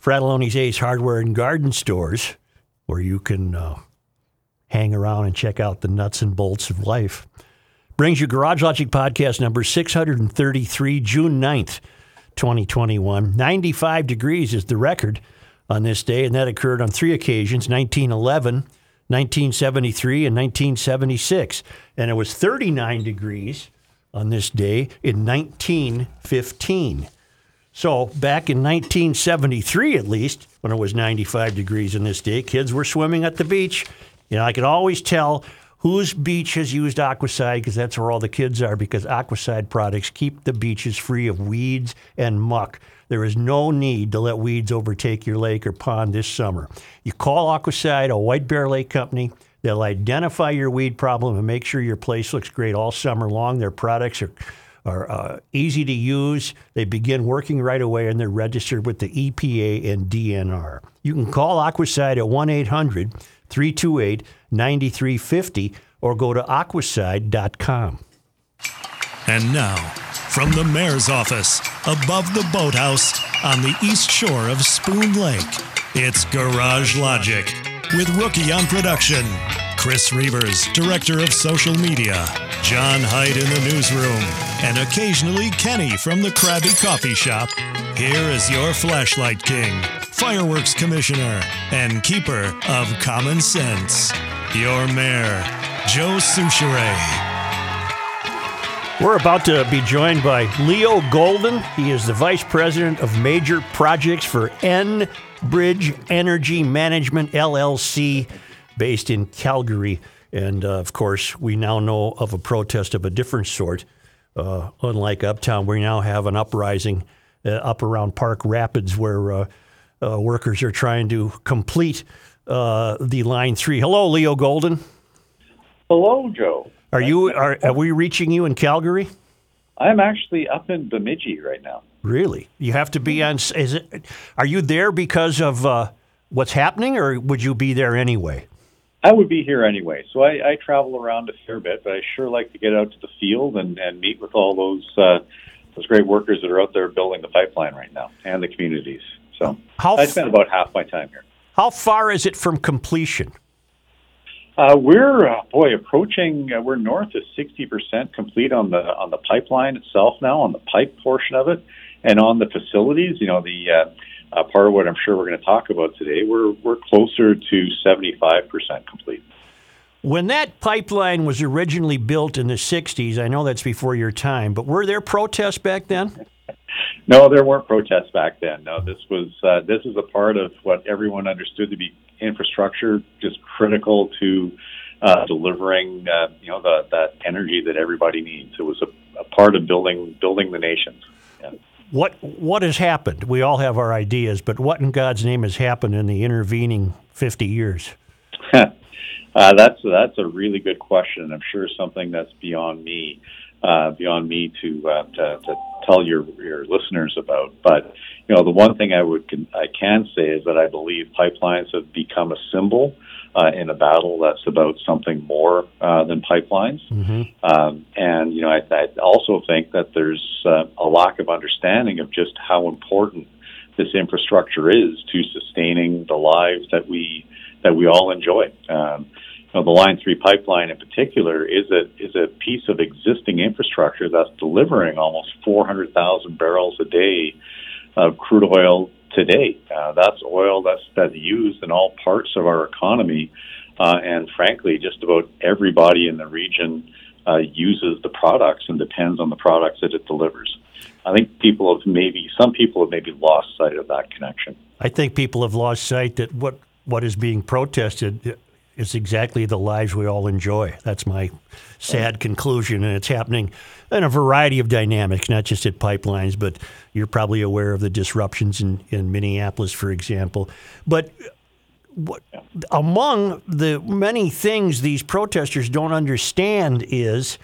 Fratallone's Ace Hardware and Garden Stores, where you can uh, hang around and check out the nuts and bolts of life, brings you Garage Logic Podcast number 633, June 9th, 2021. 95 degrees is the record on this day, and that occurred on three occasions 1911, 1973, and 1976. And it was 39 degrees on this day in 1915. So back in 1973, at least, when it was 95 degrees in this day, kids were swimming at the beach. You know, I could always tell whose beach has used Aquacide because that's where all the kids are because Aquacide products keep the beaches free of weeds and muck. There is no need to let weeds overtake your lake or pond this summer. You call Aquacide, a White Bear Lake company. They'll identify your weed problem and make sure your place looks great all summer long. Their products are are uh, easy to use. They begin working right away and they're registered with the EPA and DNR. You can call Aquacide at 1 800 328 9350 or go to aquacide.com. And now, from the mayor's office above the boathouse on the east shore of Spoon Lake, it's Garage Logic with Rookie on production, Chris Reavers, Director of Social Media, John Hyde in the newsroom, and occasionally Kenny from the Krabby Coffee Shop. Here is your flashlight king, fireworks commissioner, and keeper of common sense, your mayor, Joe Soucheray. We're about to be joined by Leo Golden. He is the Vice President of Major Projects for N Bridge Energy Management LLC, based in Calgary. And uh, of course, we now know of a protest of a different sort. Uh, unlike Uptown, we now have an uprising uh, up around Park Rapids where uh, uh, workers are trying to complete uh, the Line 3. Hello, Leo Golden. Hello, Joe. Are you are, are we reaching you in Calgary? I'm actually up in Bemidji right now. Really? You have to be on. Is it? Are you there because of uh, what's happening, or would you be there anyway? I would be here anyway. So I, I travel around a fair bit, but I sure like to get out to the field and, and meet with all those uh, those great workers that are out there building the pipeline right now and the communities. So How I spend about half my time here. How far is it from completion? Uh, we're uh, boy approaching. Uh, we're north of sixty percent complete on the on the pipeline itself now, on the pipe portion of it, and on the facilities. You know, the uh, part of what I'm sure we're going to talk about today. We're we're closer to seventy five percent complete. When that pipeline was originally built in the 60s, I know that's before your time, but were there protests back then? No, there weren't protests back then. No, this was uh, this is a part of what everyone understood to be infrastructure, just critical to uh, delivering uh, you know the, that energy that everybody needs. It was a, a part of building building the nations. Yeah. What what has happened? We all have our ideas, but what in God's name has happened in the intervening 50 years? uh, that's that's a really good question, I'm sure something that's beyond me, uh, beyond me to, uh, to to tell your your listeners about. But you know, the one thing I would I can say is that I believe pipelines have become a symbol uh, in a battle that's about something more uh, than pipelines. Um, and you know, I, I also think that there's uh, a lack of understanding of just how important this infrastructure is to sustaining the lives that we that we all enjoy. Um, you know, the Line Three pipeline, in particular, is a is a piece of existing infrastructure that's delivering almost 400,000 barrels a day of crude oil today. Uh, that's oil that's that's used in all parts of our economy, uh, and frankly, just about everybody in the region uh, uses the products and depends on the products that it delivers. I think people have maybe some people have maybe lost sight of that connection. I think people have lost sight that what what is being protested is exactly the lives we all enjoy. That's my sad conclusion, and it's happening in a variety of dynamics, not just at pipelines, but you're probably aware of the disruptions in, in Minneapolis, for example. But what, among the many things these protesters don't understand is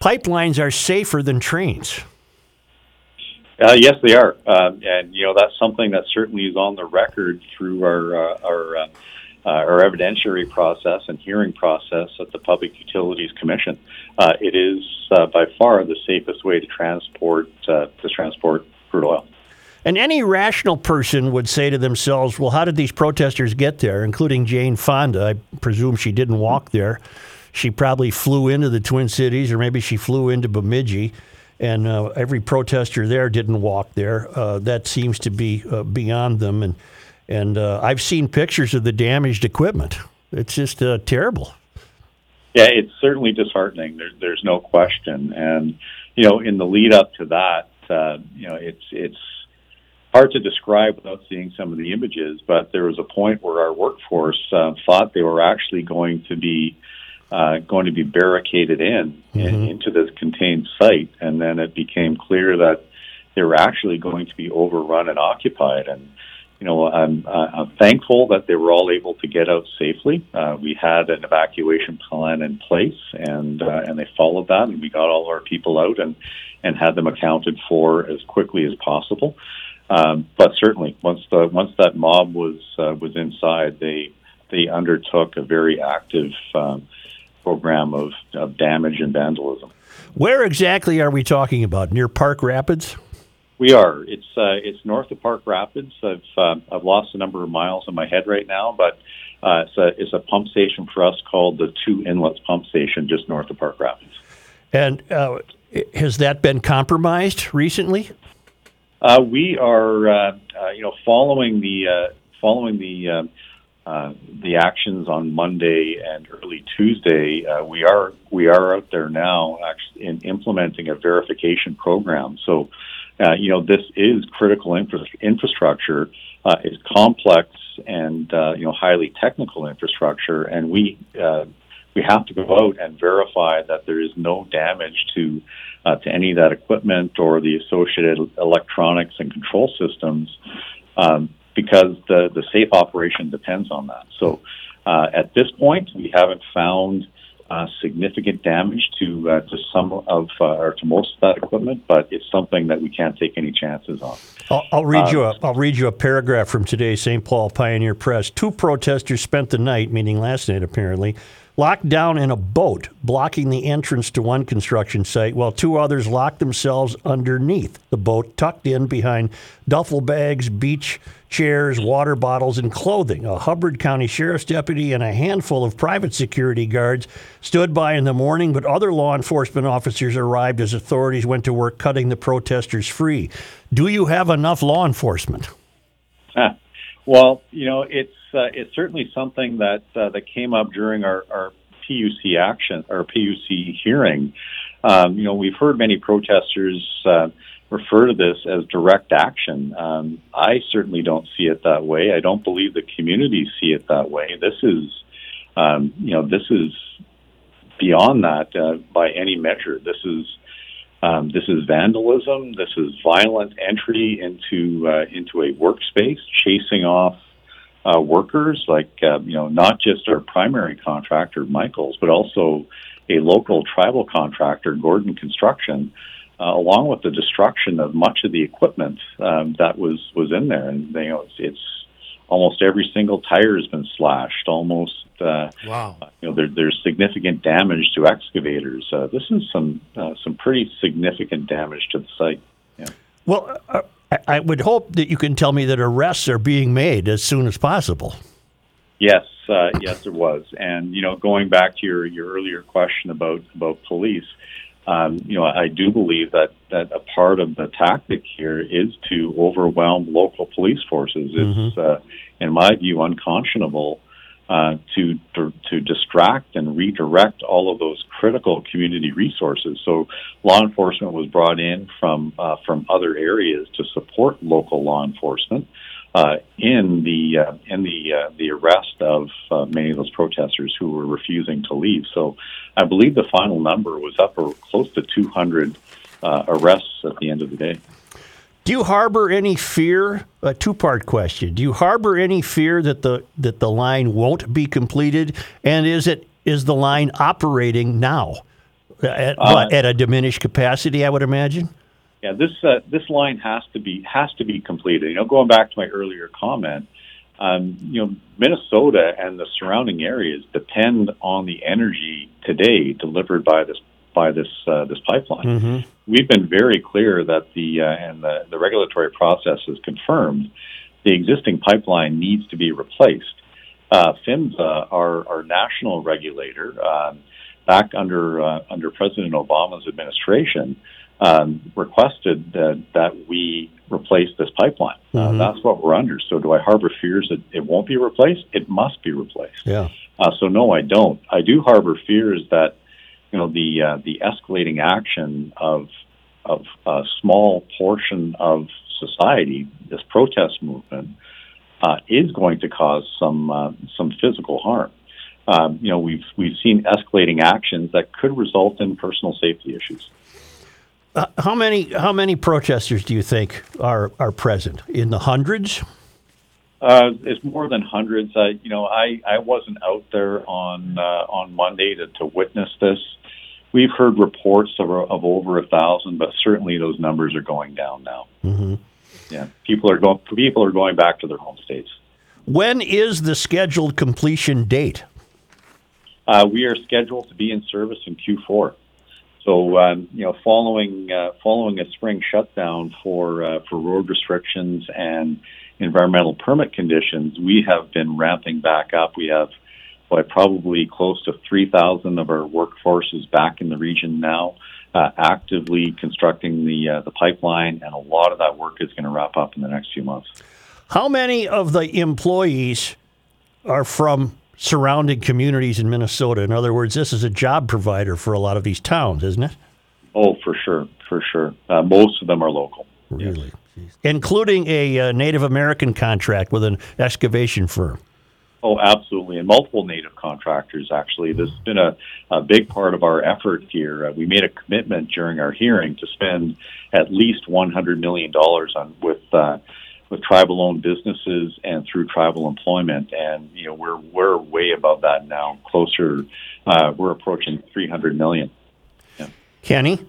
pipelines are safer than trains. Uh, yes, they are, uh, and you know that's something that certainly is on the record through our uh, our uh, uh, our evidentiary process and hearing process at the Public Utilities Commission. Uh, it is by far the safest way to transport to transport crude oil. And any rational person would say to themselves, "Well, how did these protesters get there?" Including Jane Fonda. I presume she didn't walk there. She probably flew into the Twin Cities, or maybe she flew into Bemidji and uh, every protester there didn't walk there. Uh, that seems to be uh, beyond them, and and uh, I've seen pictures of the damaged equipment. It's just uh, terrible. Yeah, it's certainly disheartening. There's there's no question, and you know, in the lead up to that, uh, you know, it's it's hard to describe without seeing some of the images. But there was a point where our workforce thought they were actually going to be uh, going to be barricaded in, mm-hmm. in, into this contained site, and then it became clear that they were actually going to be overrun and occupied. And you know, I'm, uh, I'm thankful that they were all able to get out safely. Uh, we had an evacuation plan in place, and uh, and they followed that, and we got all our people out and and had them accounted for as quickly as possible. Um, but certainly, once the once that mob was uh, was inside, they they undertook a very active um, program of, of damage and vandalism. Where exactly are we talking about? Near Park Rapids? We are. It's uh, it's north of Park Rapids. I've uh, I've lost a number of miles in my head right now, but uh, it's a it's a pump station for us called the Two Inlets Pump Station, just north of Park Rapids. And uh, has that been compromised recently? Uh, we are, uh, you know, following the following the uh, the actions on Monday and early Tuesday, uh, we are we are out there now actually in implementing a verification program. So, uh, you know, this is critical infra- infrastructure. Uh, it's complex and uh, you know highly technical infrastructure, and we we have to go out and verify that there is no damage to to any of that equipment or the associated electronics and control systems. Um, because the, the safe operation depends on that. So uh, at this point, we haven't found uh, significant damage to uh, to some of uh, or to most of that equipment, but it's something that we can't take any chances on. I'll, I'll read you a uh, I'll read you a paragraph from today's St. Paul Pioneer Press. Two protesters spent the night, meaning last night apparently, locked down in a boat, blocking the entrance to one construction site, while two others locked themselves underneath the boat, tucked in behind duffel bags, beach chairs, water bottles, and clothing. A Hubbard County Sheriff's deputy and a handful of private security guards stood by in the morning, but other law enforcement officers arrived as authorities went to work cutting the protesters free. Do you have enough law enforcement? Ah, well, you know, it's uh, it's certainly something that uh, that came up during our, our PUC action or PUC hearing. Um, you know, we've heard many protesters uh, refer to this as direct action. Um, I certainly don't see it that way. I don't believe the communities see it that way. This is, um, you know, this is beyond that uh, by any measure. This is um, this is vandalism. This is violent entry into uh, into a workspace, chasing off uh, workers, like uh, you know, not just our primary contractor, Michaels, but also a local tribal contractor, Gordon Construction, uh, along with the destruction of much of the equipment um, that was was in there. And you know, it's, it's almost every single tire has been slashed. Almost uh, wow. You know, there, there's significant damage to excavators. Uh, this is some uh, some pretty significant damage to the site. Yeah. Well, uh, I would hope that you can tell me that arrests are being made as soon as possible. Yes, uh, yes, there was, and you know, going back to your your earlier question about about police, um, you know, I do believe that that a part of the tactic here is to overwhelm local police forces. It's, mm-hmm. uh, in my view, unconscionable uh, to, to, to distract and redirect all of those critical community resources. So law enforcement was brought in from uh, from other areas to support local law enforcement. uh, in the uh, in the uh, the arrest of uh, many of those protesters who were refusing to leave. So, I believe the final number was up or close to 200 uh, arrests at the end of the day. Do you harbor any fear? A two-part question. Do you harbor any fear that the that the line won't be completed? And is it is the line operating now at, Uh, at a diminished capacity? I would imagine. Yeah, this uh, this line has to be has to be completed. You know, going back to my earlier comment, um, you know, Minnesota and the surrounding areas depend on the energy today delivered by this by this uh, this pipeline. We've been very clear that the uh, and the, the regulatory process has confirmed the existing pipeline needs to be replaced. Uh, PHMSA, our, our national regulator, um, back under uh, under President Obama's administration, um, requested that, that we replace this pipeline. Uh, that's what we're under. So, do I harbor fears that it won't be replaced? It must be replaced. Yeah. Uh, so, no, I don't. I do harbor fears that you know the uh, the escalating action of of a small portion of society, this protest movement, uh, is going to cause some uh, some physical harm. Um, you know, we've we've seen escalating actions that could result in personal safety issues. Uh, how many how many protesters do you think are are present? In the hundreds? Uh, it's more than hundreds. I, you know, I, I wasn't out there on uh, on Monday to, to witness this. We've heard reports of, of over a thousand, but certainly those numbers are going down now. Mm-hmm. Yeah, people are going people are going back to their home states. When is the scheduled completion date? Uh, we are scheduled to be in service in Q4. So um, you know, following uh, following a spring shutdown for uh, for road restrictions and environmental permit conditions, we have been ramping back up. We have well, probably close to 3,000 of our workforce is back in the region now, uh, actively constructing the uh, the pipeline, and a lot of that work is going to wrap up in the next few months. How many of the employees are from surrounding communities in Minnesota? In other words, this is a job provider for a lot of these towns, isn't it? Oh, for sure, for sure. Uh, most of them are local. Really? Including a uh, Native American contract with an excavation firm. Oh, absolutely. And multiple native contractors, actually. This has been a, a big part of our effort here. Uh, we made a commitment during our hearing to spend at least $100 million on with uh, with tribal owned businesses and through tribal employment. And, you know, we're, we're way above that now, closer, uh, we're approaching 300 million. Kenny?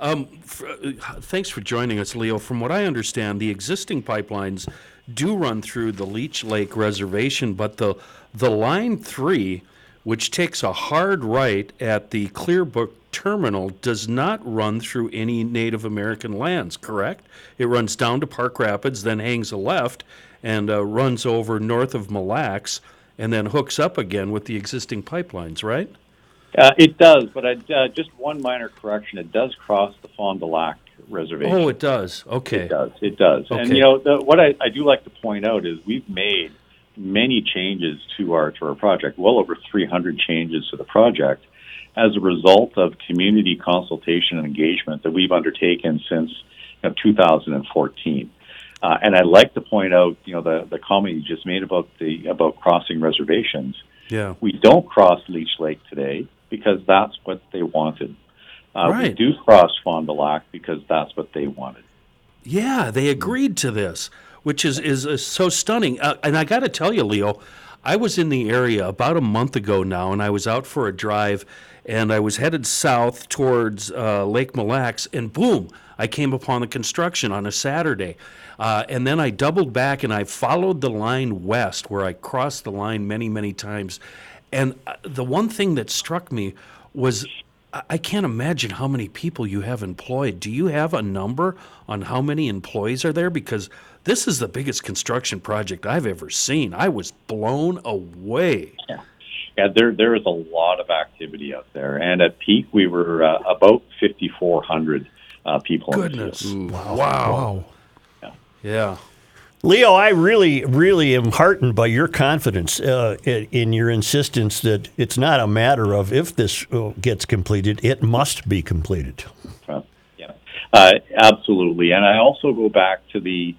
Um, f- uh, thanks for joining us, Leo. From what I understand, the existing pipelines do run through the Leech Lake Reservation, but the the line three, which takes a hard right at the Clearbrook terminal, does not run through any Native American lands. Correct? It runs down to Park Rapids, then hangs a left, and uh, runs over north of Mille Lacs, and then hooks up again with the existing pipelines. Right? Uh, it does, but I, uh, just one minor correction. It does cross the Fond du Lac Reservation. Oh, it does. Okay. It does. It does. And you know, the, what I, I do like to point out is we've made many changes to our to our project. Well over 300 changes to the project as a result of community consultation and engagement that we've undertaken since you know, 2014. Uh, and I'd like to point out, you know, the, the comment you just made about the about crossing reservations. Yeah. We don't cross Leech Lake today because that's what they wanted. Uh, We do cross Fond du Lac because that's what they wanted. Yeah, they agreed to this, which is is, is so stunning. Uh, and I got to tell you, Leo, I was in the area about a month ago now, and I was out for a drive, and I was headed south towards uh, Lake Mille Lacs, and boom, I came upon the construction on a Saturday. Uh, and then I doubled back and I followed the line west, where I crossed the line many, many times. And uh, the one thing that struck me was I- I can't imagine how many people you have employed. Do you have a number on how many employees are there? Because this is the biggest construction project I've ever seen. I was blown away. Yeah, there there is a lot of activity out there, and at peak we were uh, about 5,400 uh, people. in the Goodness. field. Wow. Yeah. Leo, I really, really am heartened by your confidence uh, in, your insistence that it's not a matter of if this uh, gets completed, it must be completed. Yeah, uh, absolutely. And I also go back to the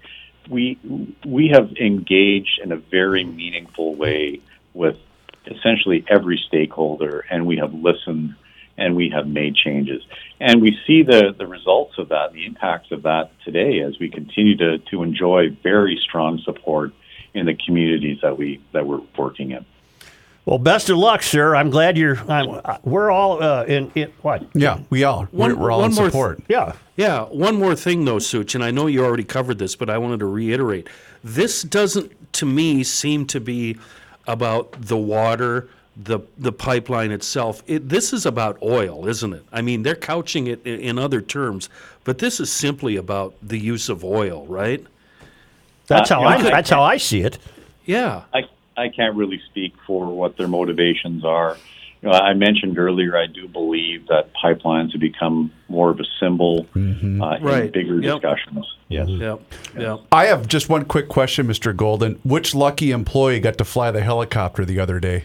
we we have engaged in a very meaningful way with essentially every stakeholder, and we have listened and we have made changes. And we see the, the results of that, the impacts of that today as we continue to, to enjoy very strong support in the communities that we that we're working in. Well, best of luck, sir. I'm glad you're. I'm, we're all uh, in, in what? Yeah, we all. One- we're, we're all one in more th- support. Yeah. Yeah, one more thing though, Such, and I know you already covered this, but I wanted to reiterate. This doesn't, to me, seem to be about the water, the the pipeline itself. It, this is about oil, isn't it? I mean, they're couching it in, in other terms, but this is simply about the use of oil, right? That's Uh, how you I. I- That's how I see it. Yeah. I, I can't really speak for what their motivations are. You know, I mentioned earlier, I do believe that pipelines have become more of a symbol uh, in Right. bigger Yep. discussions. Yes. Yeah. Yeah. I have just one quick question, Mr. Golden. Which lucky employee got to fly the helicopter the other day?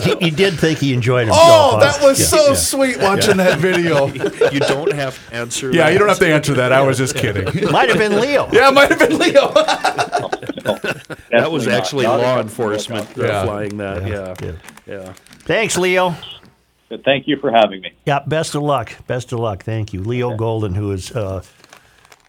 He, he did think he enjoyed himself. Oh, that was Yeah. so Yeah. sweet watching that video. You don't have to answer. Yeah, that. you don't have to answer that. I was just kidding. Might have been Leo. Yeah, it might have been Leo. That was actually not law enforcement Yeah. flying that. Yeah. Yeah. Yeah. Thanks, Leo. Thank you for having me. Yeah, best of luck. Best of luck. Thank you. Leo Golden, who is uh,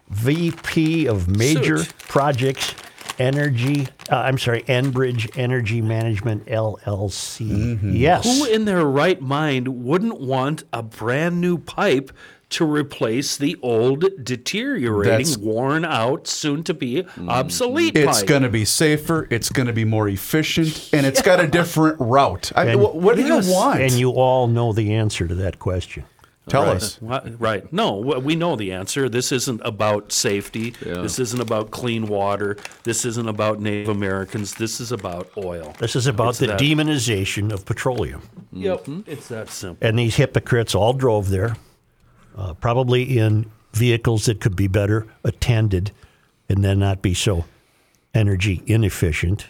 VP of Major Suit. Projects Energy, uh, I'm sorry, Enbridge Energy Management LLC. Yes. Who in their right mind wouldn't want a brand new pipe to replace the old, deteriorating, That's- worn out, soon to be mm-hmm. obsolete It's going to be safer. It's going to be more efficient, and it's got a different route. I, And- what, what do Yes. you want? and you all know the answer to that question. Tell right. us. Right. No, we know the answer. This isn't about safety. This isn't about clean water. This isn't about Native Americans. This is about oil. This is about It's the that- demonization of petroleum. Yep. It's that simple. And these hypocrites all drove there, uh, probably in vehicles that could be better attended and then not be so energy inefficient.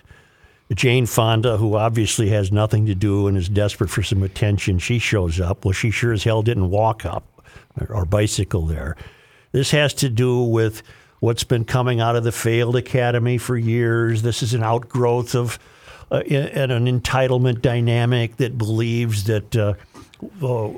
Jane Fonda, who obviously has nothing to do and is desperate for some attention, she shows up. Well, she sure as hell didn't walk up or, bicycle there. This has to do with what's been coming out of the failed academy for years. This is an outgrowth of uh, an entitlement dynamic that believes that uh,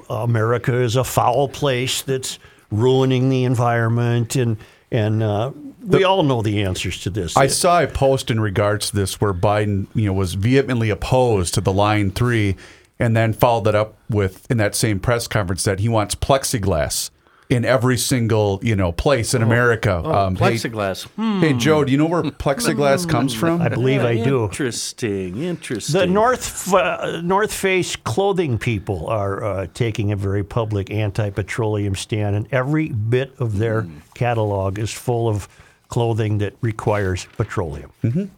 America is a foul place that's ruining the environment, and and uh, we all know the answers to this. I saw a post in regards to this where Biden, you know, was vehemently opposed to the line three, and then followed that up with in that same press conference that he wants plexiglass in every single you know place in America. Oh, hey- plexiglass. Hmm. Hey, Joe, do you know where plexiglass comes from? I believe I do. Interesting. Interesting. The North uh, North Face clothing people are uh, taking a very public anti-petroleum stand, and every bit of their catalog is full of clothing that requires petroleum.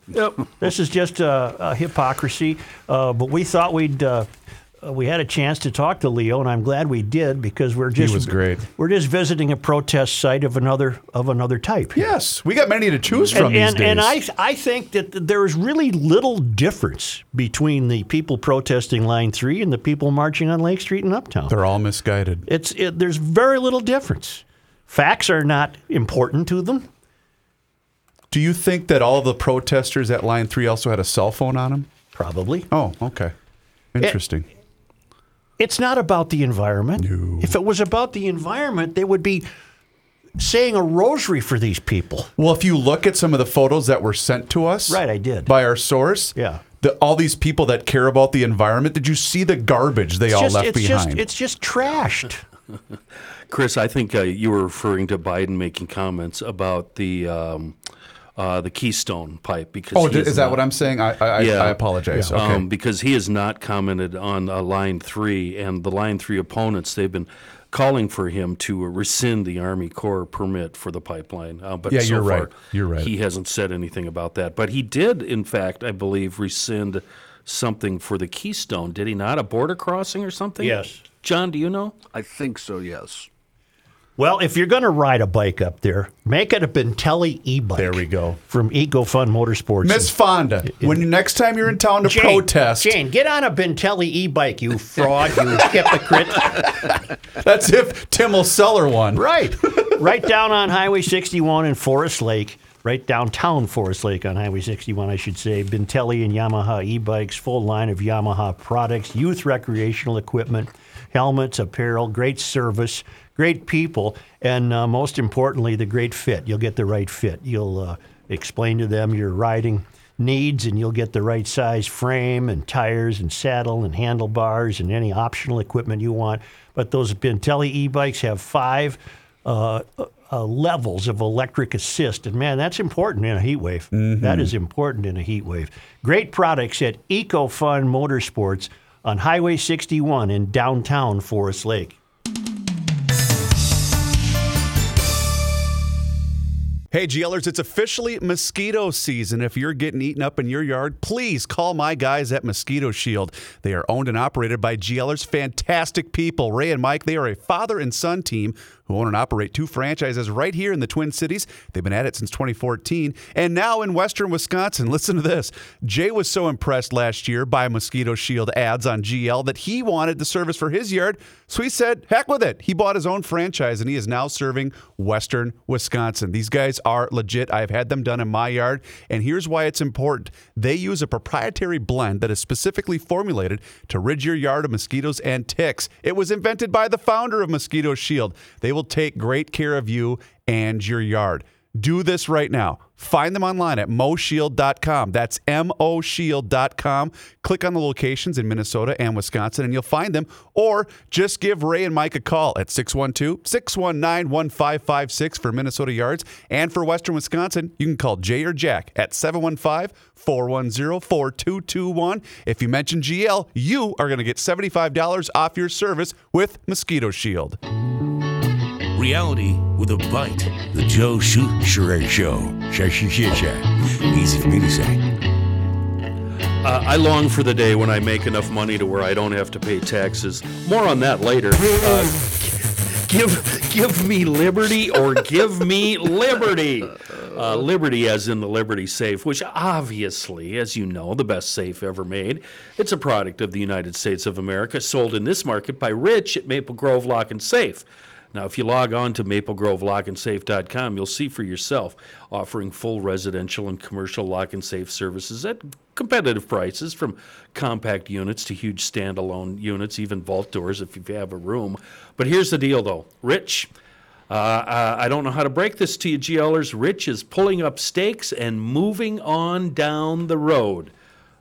Yep. This is just a, a hypocrisy, uh, but we thought we'd. Uh, uh, we had a chance to talk to Leo, and I'm glad we did because we're just was great. We're just visiting a protest site of another of another type. here. Yes, we got many to choose from And, these and, days. and I, I think that there is really little difference between the people protesting Line 3 and the people marching on Lake Street in Uptown. They're all misguided. It's, it, there's very little difference. Facts are not important to them. Do you think that all the protesters at Line 3 also had a cell phone on them? Probably. Oh, okay. Interesting. It's not about the environment. No. If it was about the environment, they would be saying a rosary for these people. well, if you look at some of the photos that were sent to us Right, I did. by our source, Yeah. the, all these people that care about the environment, did you see the garbage they It's all just, left it's behind? just it's just trashed. Chris, I think uh, you were referring to Biden making comments about the um, uh, the Keystone pipe because oh, he d- has is that not- what I'm saying? I, I, Yeah. I apologize. Okay. Um, because he has not commented on uh, line three, and the line three opponents they've been calling for him to rescind the Army Corps permit for the pipeline. Uh, but Yeah, so you're far, right. You're right. He hasn't said anything about that, but he did, in fact, I believe, rescind something for the Keystone. Did he not? A border crossing or something? Yes. John, do you know? I think so, yes. Well, if you're going to ride a bike up there, make it a Bintelli e-bike. There we go. From EcoFun Motorsports. Miss Fonda, when next time you're in town to Jane, protest, Jane, get on a Bintelli e-bike, you fraud, you hypocrite. that's if Tim will sell her one. Right. right down on Highway 61 in Forest Lake. Right downtown Forest Lake on Highway 61, I should say. Bintelli and Yamaha e bikes, full line of Yamaha products, youth recreational equipment, helmets, apparel, great service, great people, and uh, most importantly, the great fit. You'll get the right fit. You'll uh, explain to them your riding needs, and you'll get the right size frame and tires and saddle and handlebars and any optional equipment you want. But those Bintelli e bikes have five. Uh, uh, levels of electric assist. And man, that's important in a heat wave. That is important in a heat wave. Great products at EcoFun Motorsports on Highway 61 in downtown Forest Lake. Hey, GLers, it's officially mosquito season. If you're getting eaten up in your yard, please call my guys at Mosquito Shield. They are owned and operated by GLers, fantastic people. Ray and Mike, they are a father and son team who own and operate two franchises right here in the Twin Cities. They've been at it since 2014 and now in Western Wisconsin. Listen to this. Jay was so impressed last year by Mosquito Shield ads on GL that he wanted the service for his yard. So he said, heck with it. He bought his own franchise and he is now serving Western Wisconsin. These guys are legit. I've had them done in my yard. And here's why it's important they use a proprietary blend that is specifically formulated to rid your yard of mosquitoes and ticks. It was invented by the founder of Mosquito Shield. They will take great care of you and your yard. Do this right now. Find them online at moshield.com. That's moshield.com. Click on the locations in Minnesota and Wisconsin and you'll find them. Or just give Ray and Mike a call at 612 619 1556 for Minnesota yards. And for Western Wisconsin, you can call Jay or Jack at 715 410 4221. If you mention GL, you are going to get $75 off your service with Mosquito Shield. Reality with a bite. The Joe Shurer Show. Easy for me to say. Uh, I long for the day when I make enough money to where I don't have to pay taxes. More on that later. Uh, give, give me liberty or give me liberty. Uh, liberty, as in the Liberty Safe, which obviously, as you know, the best safe ever made. It's a product of the United States of America, sold in this market by Rich at Maple Grove Lock and Safe. Now, if you log on to maplegrovelockandsafe.com, you'll see for yourself offering full residential and commercial lock and safe services at competitive prices from compact units to huge standalone units, even vault doors if you have a room. But here's the deal, though. Rich, uh, uh, I don't know how to break this to you, GLers. Rich is pulling up stakes and moving on down the road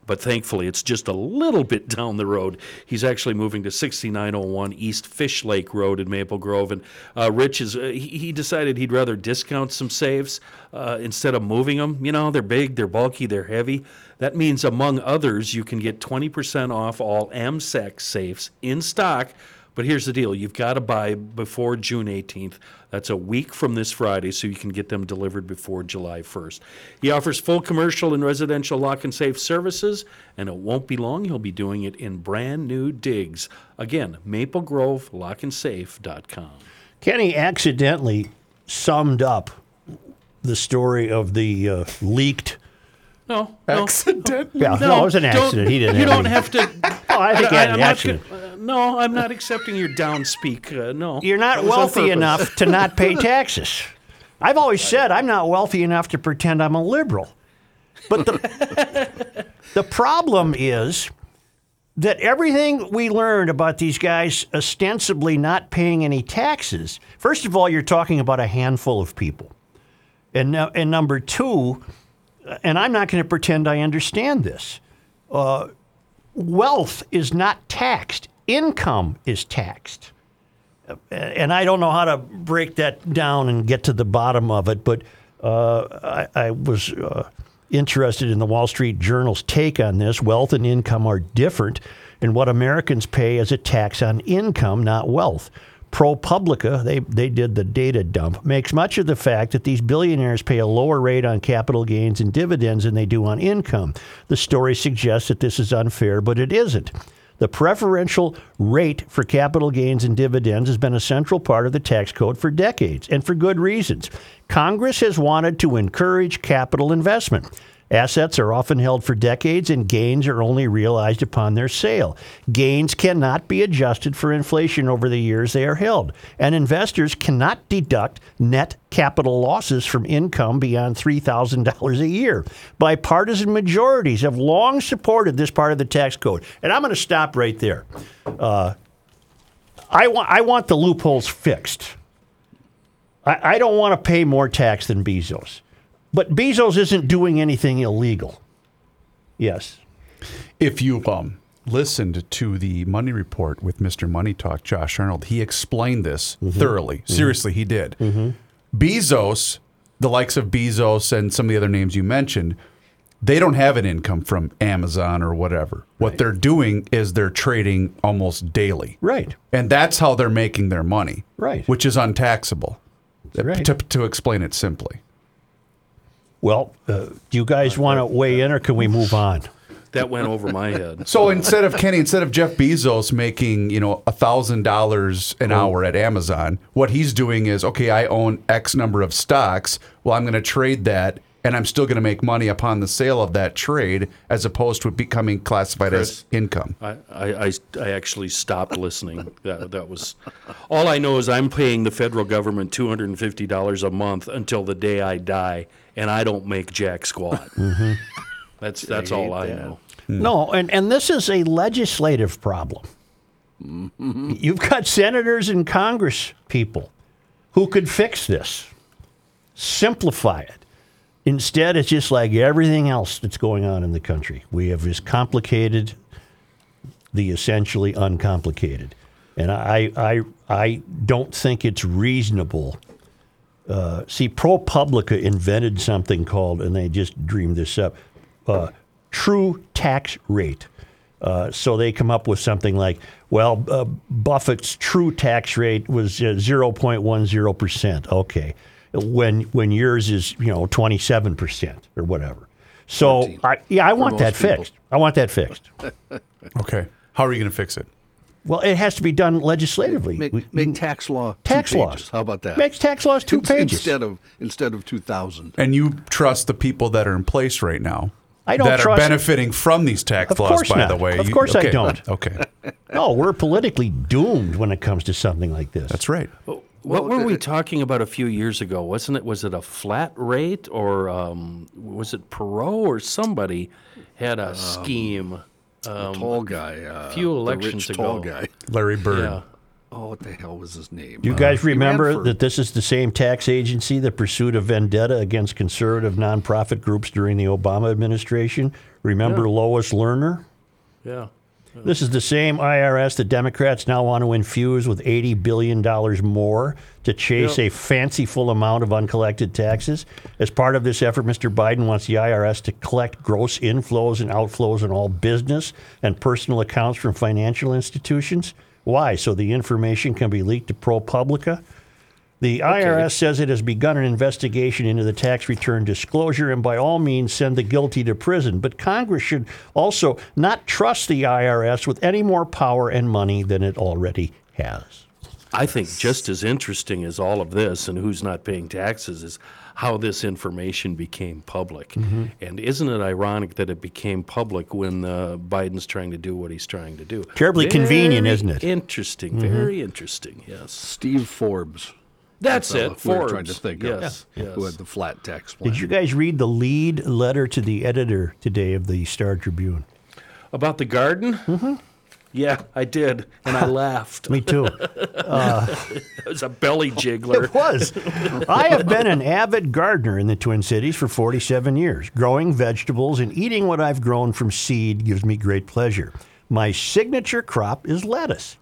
but thankfully it's just a little bit down the road. He's actually moving to 6901 East Fish Lake Road in Maple Grove, and uh, Rich is uh, he, decided he'd rather discount some saves uh, instead of moving them. You know, they're big, they're bulky, they're heavy. That means, among others, you can get 20% off all AMSEC safes in stock. But here's the deal you've got to buy before June 18th. That's a week from this Friday, so you can get them delivered before July 1st. He offers full commercial and residential lock and safe services, and it won't be long. He'll be doing it in brand new digs. Again, maplegrovelockandsafe.com. Kenny accidentally summed up the story of the uh, leaked. No, no. Accident. Yeah, no, it was an accident. He didn't. You have don't any- have to. Oh, I think he had I'm an accident. gonna- no, I'm not accepting your downspeak. Uh, no, You're not That was on wealthy enough to not pay taxes. I've always said I'm not wealthy enough to pretend I'm a liberal. But the, the problem is that everything we learned about these guys ostensibly not paying any taxes, first of all, you're talking about a handful of people. And, and number two, and I'm not going to pretend I understand this, uh, wealth is not taxed, income is taxed and I don't know how to break that down and get to the bottom of it, but uh, I, I was uh, interested in the Wall Street Journal's take on this. Wealth and income are different, and what Americans pay is a tax on income, not wealth. ProPublica, they, they did the data dump, makes much of the fact that these billionaires pay a lower rate on capital gains and dividends than they do on income. The story suggests that this is unfair, but it isn't. The preferential rate for capital gains and dividends has been a central part of the tax code for decades, and for good reasons. Congress has wanted to encourage capital investment. Assets are often held for decades, and gains are only realized upon their sale. Gains cannot be adjusted for inflation over the years they are held, and investors cannot deduct net capital losses from income beyond $3,000 a year. Bipartisan majorities have long supported this part of the tax code. And I'm going to stop right there. Uh, I, want, I want the loopholes fixed. I, I don't want to pay more tax than Bezos. But Bezos isn't doing anything illegal. Yes. If you um, listened to the Money Report with Mr. Money Talk, Josh Arnold, he explained this mm-hmm. thoroughly. Mm-hmm. Seriously, he did. Mm-hmm. Bezos, the likes of Bezos and some of the other names you mentioned, they don't have an income from Amazon or whatever. What they're doing is they're trading almost daily. Right. And that's how they're making their money. Right. Which is untaxable. right. To, to explain it simply. Well, uh, do you guys want to weigh in or can we move on? That went over my head. So instead of Kenny, instead of Jeff Bezos making you know a thousand dollars an hour at Amazon, what he's doing is okay. I own X number of stocks. Well, I'm going to trade that, and I'm still going to make money upon the sale of that trade, as opposed to it becoming classified as income. I, I, I, I actually stopped listening. That, that was all I know is I'm paying the federal government two hundred and fifty dollars a month until the day I die, and I don't make jack squat. Mm-hmm. That's that's all I know. No, and, and this is a legislative problem. Mm-hmm. You've got senators and Congress people who could fix this, simplify it. Instead, it's just like everything else that's going on in the country. We have just complicated the essentially uncomplicated. And I, I, I don't think it's reasonable. Uh, see, ProPublica invented something called, and they just dreamed this up, uh, true tax rate. Uh, so they come up with something like, well, uh, Buffett's true tax rate was uh, 0.10%. Okay. When, when yours is, you know, 27% or whatever. So, I, yeah, I want that people. fixed. I want that fixed. Okay, how are you going to fix it? Well, it has to be done legislatively. Make, We- make tax law two Tax pages. laws. How about that? Makes tax laws two In- pages. instead of instead of two thousand. And you trust the people that are in place right now. I don't that trust- are benefiting from these tax Of laws. by not. the way, Of You- course I don't. Okay, No, we're politically doomed when it comes to something like this. that's right. What were we talking about a few years ago? Wasn't it? Was it a flat rate, or um, was it Perot or somebody had a scheme? The tall guy. Uh, few the elections rich tall ago. guy. Larry Bird. Yeah. Oh, what the hell was his name? You Uh, guys he ran remember for- that this is the same tax agency that pursued a vendetta against conservative nonprofit groups during the Obama administration? Remember Lois Lerner? Yeah. This is the same IRS that Democrats now want to infuse with $80 billion more to chase a fanciful amount of uncollected taxes. As part of this effort, Mr. Biden wants the IRS to collect gross inflows and outflows in all business and personal accounts from financial institutions. Why? So the information can be leaked to ProPublica? The IRS says it has begun an investigation into the tax return disclosure and by all means send the guilty to prison. But Congress should also not trust the IRS with any more power and money than it already has. I think just as interesting as all of this and who's not paying taxes is how this information became public. Mm-hmm. And isn't it ironic that it became public when uh, Biden's trying to do what he's trying to do? Terribly convenient, isn't it? Mm-hmm. Interesting. Very interesting. Yes. Steve Forbes. That's fellow it. we were Forbes. trying to think yes. of. Yes. Who had the flat tax plan. Did you guys read the lead letter to the editor today of the Star Tribune? About the garden? Mm-hmm. Yeah, I did, and I laughed. Me too. It was a belly jiggler. It was. I have been an avid gardener in the Twin Cities for 47 years. Growing vegetables and eating what I've grown from seed gives me great pleasure. My signature crop is lettuce.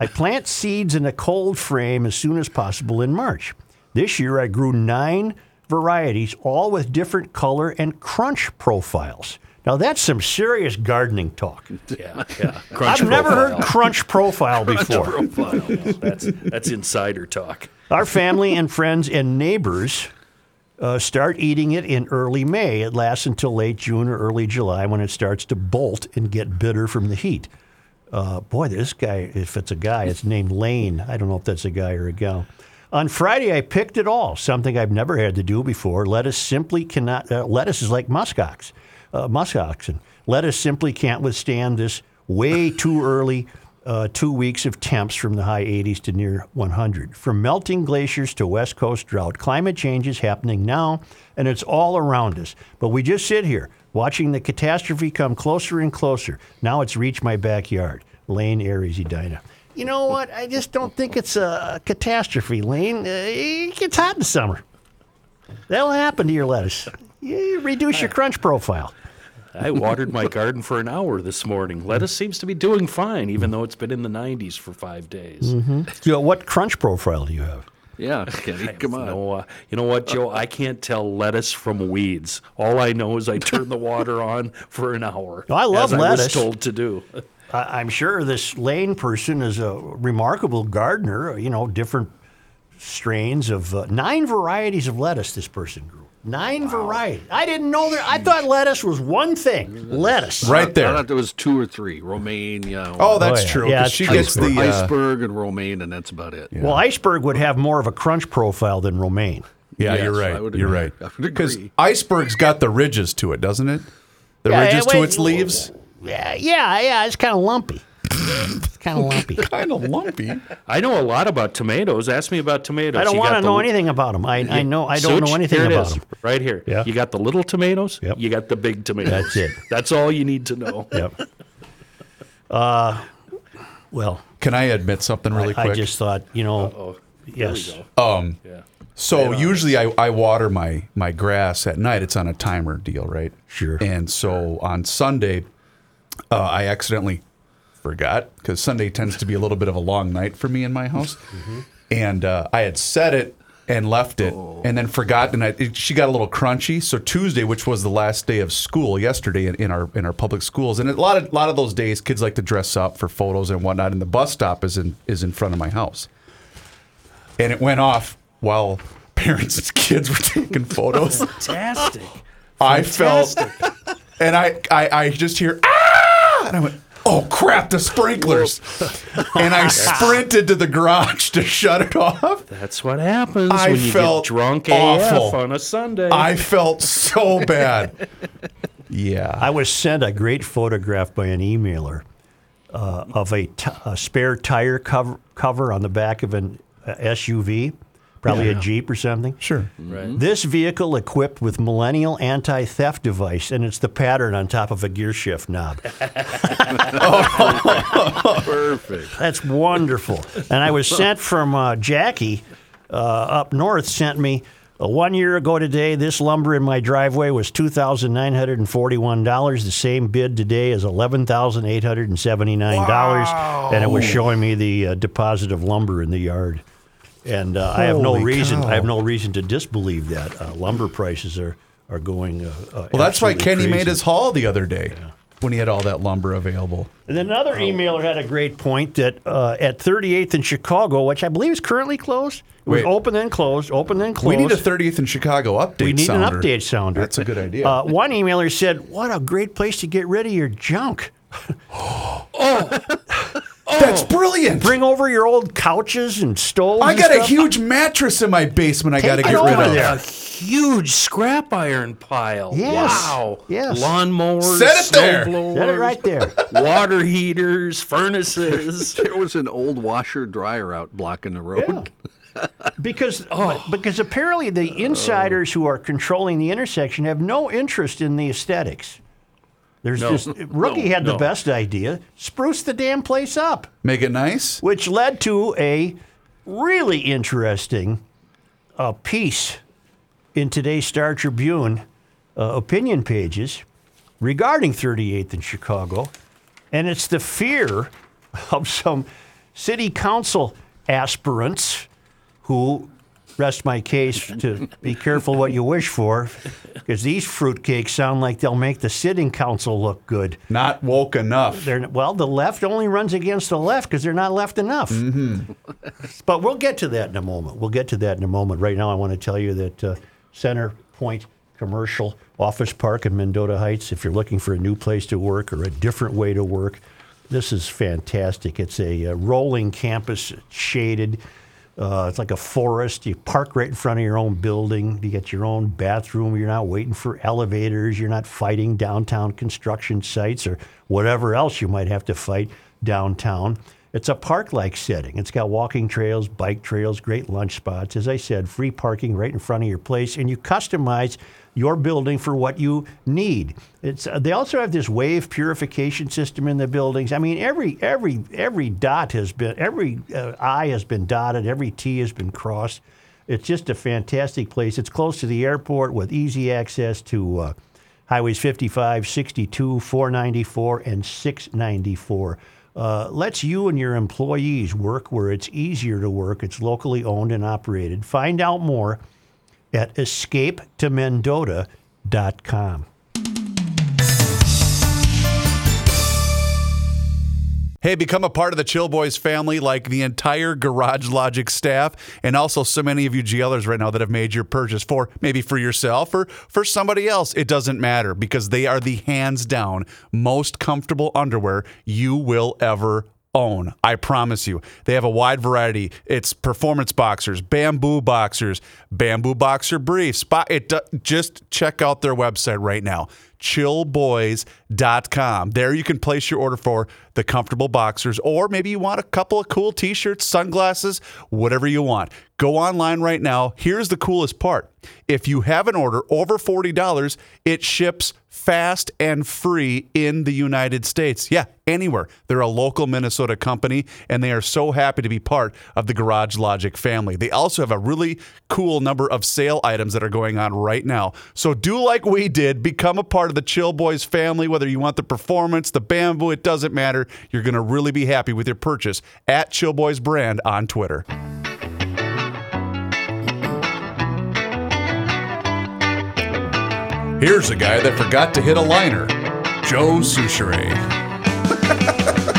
I plant seeds in a cold frame as soon as possible in March. This year I grew nine varieties, all with different color and crunch profiles. Now that's some serious gardening talk. Yeah, yeah. Crunch I've never heard crunch profile before. Crunch profile. That's that's insider talk. Our family and friends and neighbors uh, start eating it in early May. It lasts until late June or early July when it starts to bolt and get bitter from the heat. Uh, boy, this guy, if it's a guy, it's named Lane. I don't know if that's a guy or a gal. On Friday, I picked it all, something I've never had to do before. Lettuce simply cannot, uh, lettuce is like muskox, uh, muskoxen. Lettuce simply can't withstand this way too early uh, two weeks of temps from the high 80s to near 100. From melting glaciers to West Coast drought, climate change is happening now, and it's all around us. But we just sit here watching the catastrophe come closer and closer. Now it's reached my backyard. Lane Aries Edina. You know what? I just don't think it's a catastrophe, Lane. Uh, it gets hot in the summer. That'll happen to your lettuce. You reduce your crunch profile. I watered my garden for an hour this morning. Lettuce seems to be doing fine, even though it's been in the 90s for five days. You know, what crunch profile do you have? Yeah, Kenny, come on. No, uh, you know what, Joe? I can't tell lettuce from weeds. All I know is I turn the water on for an hour. Oh, I love as I lettuce. was told to do. I- I'm sure this Lane person is a remarkable gardener. You know, different strains of uh, nine varieties of lettuce. This person grew nine varieties. I didn't know that. I thought lettuce was one thing. Lettuce. Right there. I there. thought there was two or three. Romaine, yeah. Oh, that's Oh, yeah. true. Yeah, 'cause it's she true. gets the. iceberg, Uh, iceberg and romaine, and that's about it. Well, iceberg would have more of a crunch profile than romaine. yeah, Yes, you're I right. would You're right. Because iceberg's got the ridges to it, doesn't it? The Yeah, ridges yeah, to its leaves. Yeah, yeah, yeah. It's kind of lumpy. It's kind of lumpy. Kind of lumpy. I know a lot about tomatoes. Ask me about tomatoes. I don't want to know li- anything about them. I, I know I don't Such, know anything here it about is, them. Right here. Yeah. You got the little tomatoes. Yep. You got the big tomatoes. That's it. That's all you need to know. Yep. Uh, well, Can I admit something really I, quick? I just thought, you know, yes. Um, yeah. So usually I, I water my my grass at night. It's on a timer deal, right? Sure. And so on Sunday, uh, I accidentally forgot because Sunday tends to be a little bit of a long night for me in my house, and uh, I had set it and left it, and then forgot, and I, it, she got a little crunchy. So Tuesday, which was the last day of school yesterday in, in our in our public schools, and a lot of a lot of those days, kids like to dress up for photos and whatnot, and the bus stop is in is in front of my house and it went off while parents and kids were taking photos. Fantastic. I felt, and I, I, I just hear ah, and I went, oh crap, the sprinklers, and I sprinted to the garage to shut it off. That's what happens I when you felt get drunk awful. AF on a Sunday. I felt so bad. Yeah, I was sent a great photograph by an emailer uh, of a, t- a spare tire cover, cover on the back of an uh, SUV, probably a Jeep or something. sure. This vehicle equipped with millennial anti-theft device, and it's the pattern on top of a gear shift knob. Perfect. That's wonderful. And I was sent from uh, Jackie uh, up north. Sent me uh, one year ago today. This lumber in my driveway was two thousand nine hundred and forty-one dollars. The same bid today is eleven thousand eight hundred and seventy-nine dollars, and it was showing me the uh, deposit of lumber in the yard. And uh, I have no reason. cow. I have no reason to disbelieve that uh, lumber prices are are going. Uh, uh, Well, that's why Kenny crazy. made his haul the other day when he had all that lumber available. And then another emailer had a great point that uh, at 38th in Chicago, which I believe is currently closed, it was Wait. open then closed, open then closed. We need a 30th in Chicago update. We need sounder. an update sounder. That's a good idea. Uh, one emailer said, "What a great place to get rid of your junk. Oh, That's brilliant. Bring over your old couches and stoves. I and got a huge mattress in my basement. I got to get rid over of. there. a huge scrap iron pile. Yes. Wow. Yes. Lawnmowers, Set it there. snowblowers, Set it right there. water heaters, furnaces. There was an old washer dryer out blocking the road. Because oh, oh. because apparently the insiders who are controlling the intersection have no interest in the aesthetics. There's No. just rookie had the best idea: spruce the damn place up. Make it nice. which led to a really interesting uh, piece in today's Star Tribune uh, opinion pages regarding 38th in Chicago. And it's the fear of some city council aspirants who, rest my case to be careful what you wish for, because these fruitcakes sound like they'll make the sitting council look good. Not woke enough. They're, well, the left only runs against the left because they're not left enough. but we'll get to that in a moment. We'll get to that in a moment. Right now, I want to tell you that uh, Center Point Commercial Office Park in Mendota Heights, if you're looking for a new place to work or a different way to work, This is fantastic. It's a, uh rolling campus, shaded. Uh, it's like a forest. You park right in front of your own building. You get your own bathroom. You're not waiting for elevators. You're not fighting downtown construction sites or whatever else you might have to fight downtown. It's a park like setting. It's got walking trails, bike trails, great lunch spots. As I said, free parking right in front of your place, and you customize your building for what you need. It's, uh, they also have this wave purification system in the buildings. I mean, every every every dot has been every uh, I has been dotted, every T has been crossed. It's just a fantastic place. It's close to the airport with easy access to uh, highways 55, 62, 494, and 694. Uh, lets you and your employees work where it's easier to work. It's locally owned and operated. Find out more at escapetomendota.com. Hey, become a part of the Chill Boys family like the entire Garage Logic staff and also so many of you GLers right now that have made your purchase for maybe for yourself or for somebody else. It doesn't matter because they are the hands down most comfortable underwear you will ever own. I promise you. They have a wide variety. It's performance boxers, bamboo boxers, bamboo boxer briefs. It do- just check out their website right now. chillboys.com. There you can place your order for the comfortable boxers or maybe you want a couple of cool t-shirts, sunglasses, whatever you want. Go online right now. Here's the coolest part. If you have an order over $40, it ships fast and free in the United States. Yeah, anywhere. They're a local Minnesota company and they are so happy to be part of the Garage Logic family. They also have a really cool number of sale items that are going on right now. So do like we did, become a part of the Chill Boys family, whether you want the performance, the bamboo, it doesn't matter. You're going to really be happy with your purchase at Chill Boys Brand on Twitter. Here's a guy that forgot to hit a liner Joe Soucheray.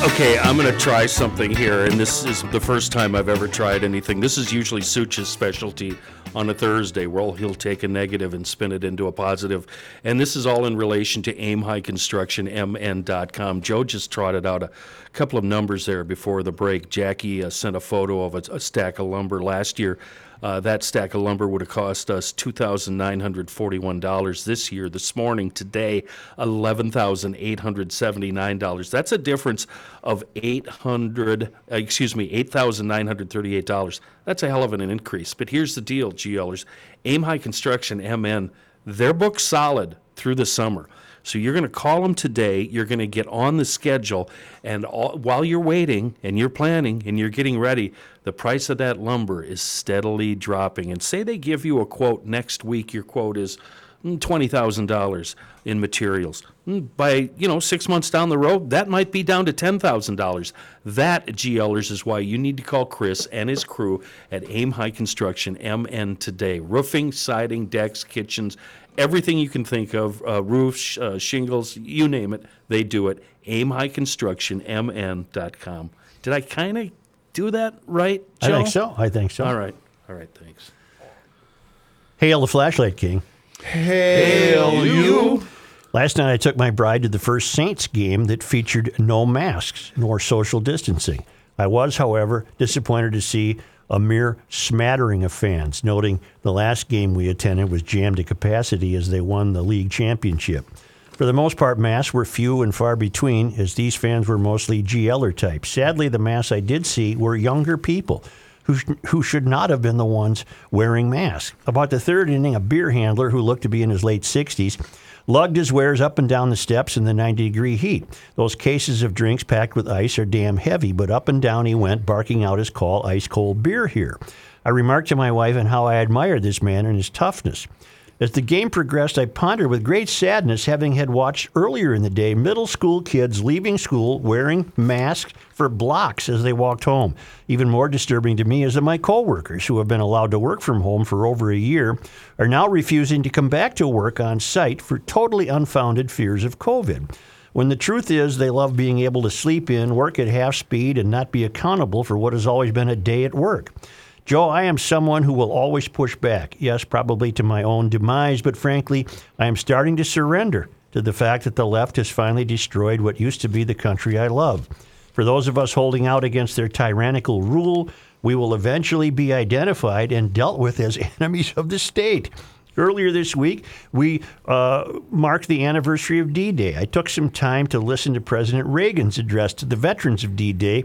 Okay, I'm going to try something here, and this is the first time I've ever tried anything. This is usually Such's specialty on a Thursday, Well, he'll take a negative and spin it into a positive. And this is all in relation to Aim High Construction. Joe just trotted out a couple of numbers there before the break. Jackie uh, sent a photo of a, a stack of lumber last year. Uh, that stack of lumber would have cost us $2,941 this year. This morning, today, $11,879. That's a difference of 800, uh, excuse me, $8,938. That's a hell of an increase. But here's the deal, GLers. Aim High Construction, MN, they're booked solid through the summer. So you're going to call them today. You're going to get on the schedule, and all, while you're waiting and you're planning and you're getting ready, the price of that lumber is steadily dropping. And say they give you a quote next week. Your quote is mm, twenty thousand dollars in materials. Mm, By you know six months down the road, that might be down to ten thousand dollars. That GLers is why you need to call Chris and his crew at Aim High Construction MN today. Roofing, siding, decks, kitchens, everything you can think of, uh, roofs, uh, shingles, you name it, they do it. Aim High Construction MN.com. Did I kind of do that right, Joe? I think so. I think so. All right. All right. Thanks. Hail the flashlight king. Hail you. Last night I took my bride to the first Saints game that featured no masks nor social distancing. I was, however, disappointed to see a mere smattering of fans, noting the last game we attended was jammed to capacity as they won the league championship. For the most part, masks were few and far between, as these fans were mostly GLer types. Sadly, the masks I did see were younger people who, sh- who should not have been the ones wearing masks. About the third inning, a beer handler who looked to be in his late 60s lugged his wares up and down the steps in the 90 degree heat. Those cases of drinks packed with ice are damn heavy, but up and down he went, barking out his call, ice cold beer here. I remarked to my wife on how I admired this man and his toughness. As the game progressed, I pondered with great sadness, having had watched earlier in the day middle school kids leaving school wearing masks for blocks as they walked home. Even more disturbing to me is that my coworkers, who have been allowed to work from home for over a year, are now refusing to come back to work on site for totally unfounded fears of COVID. When the truth is, they love being able to sleep in, work at half speed, and not be accountable for what has always been a day at work. Joe, I am someone who will always push back. Yes, probably to my own demise, but frankly, I am starting to surrender to the fact that the left has finally destroyed what used to be the country I love. For those of us holding out against their tyrannical rule, we will eventually be identified and dealt with as enemies of the state. Earlier this week, we uh, marked the anniversary of D Day. I took some time to listen to President Reagan's address to the veterans of D Day,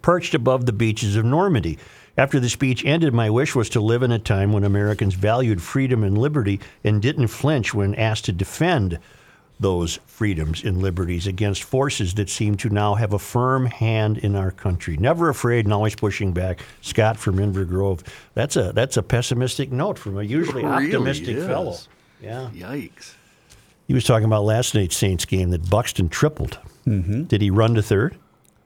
perched above the beaches of Normandy. After the speech ended, my wish was to live in a time when Americans valued freedom and liberty and didn't flinch when asked to defend those freedoms and liberties against forces that seem to now have a firm hand in our country. Never afraid and always pushing back. Scott from Inver Grove. That's a that's a pessimistic note from a usually Really optimistic is. fellow. Yeah. Yikes. He was talking about last night's Saints game that Buxton tripled. Mm-hmm. Did he run to third?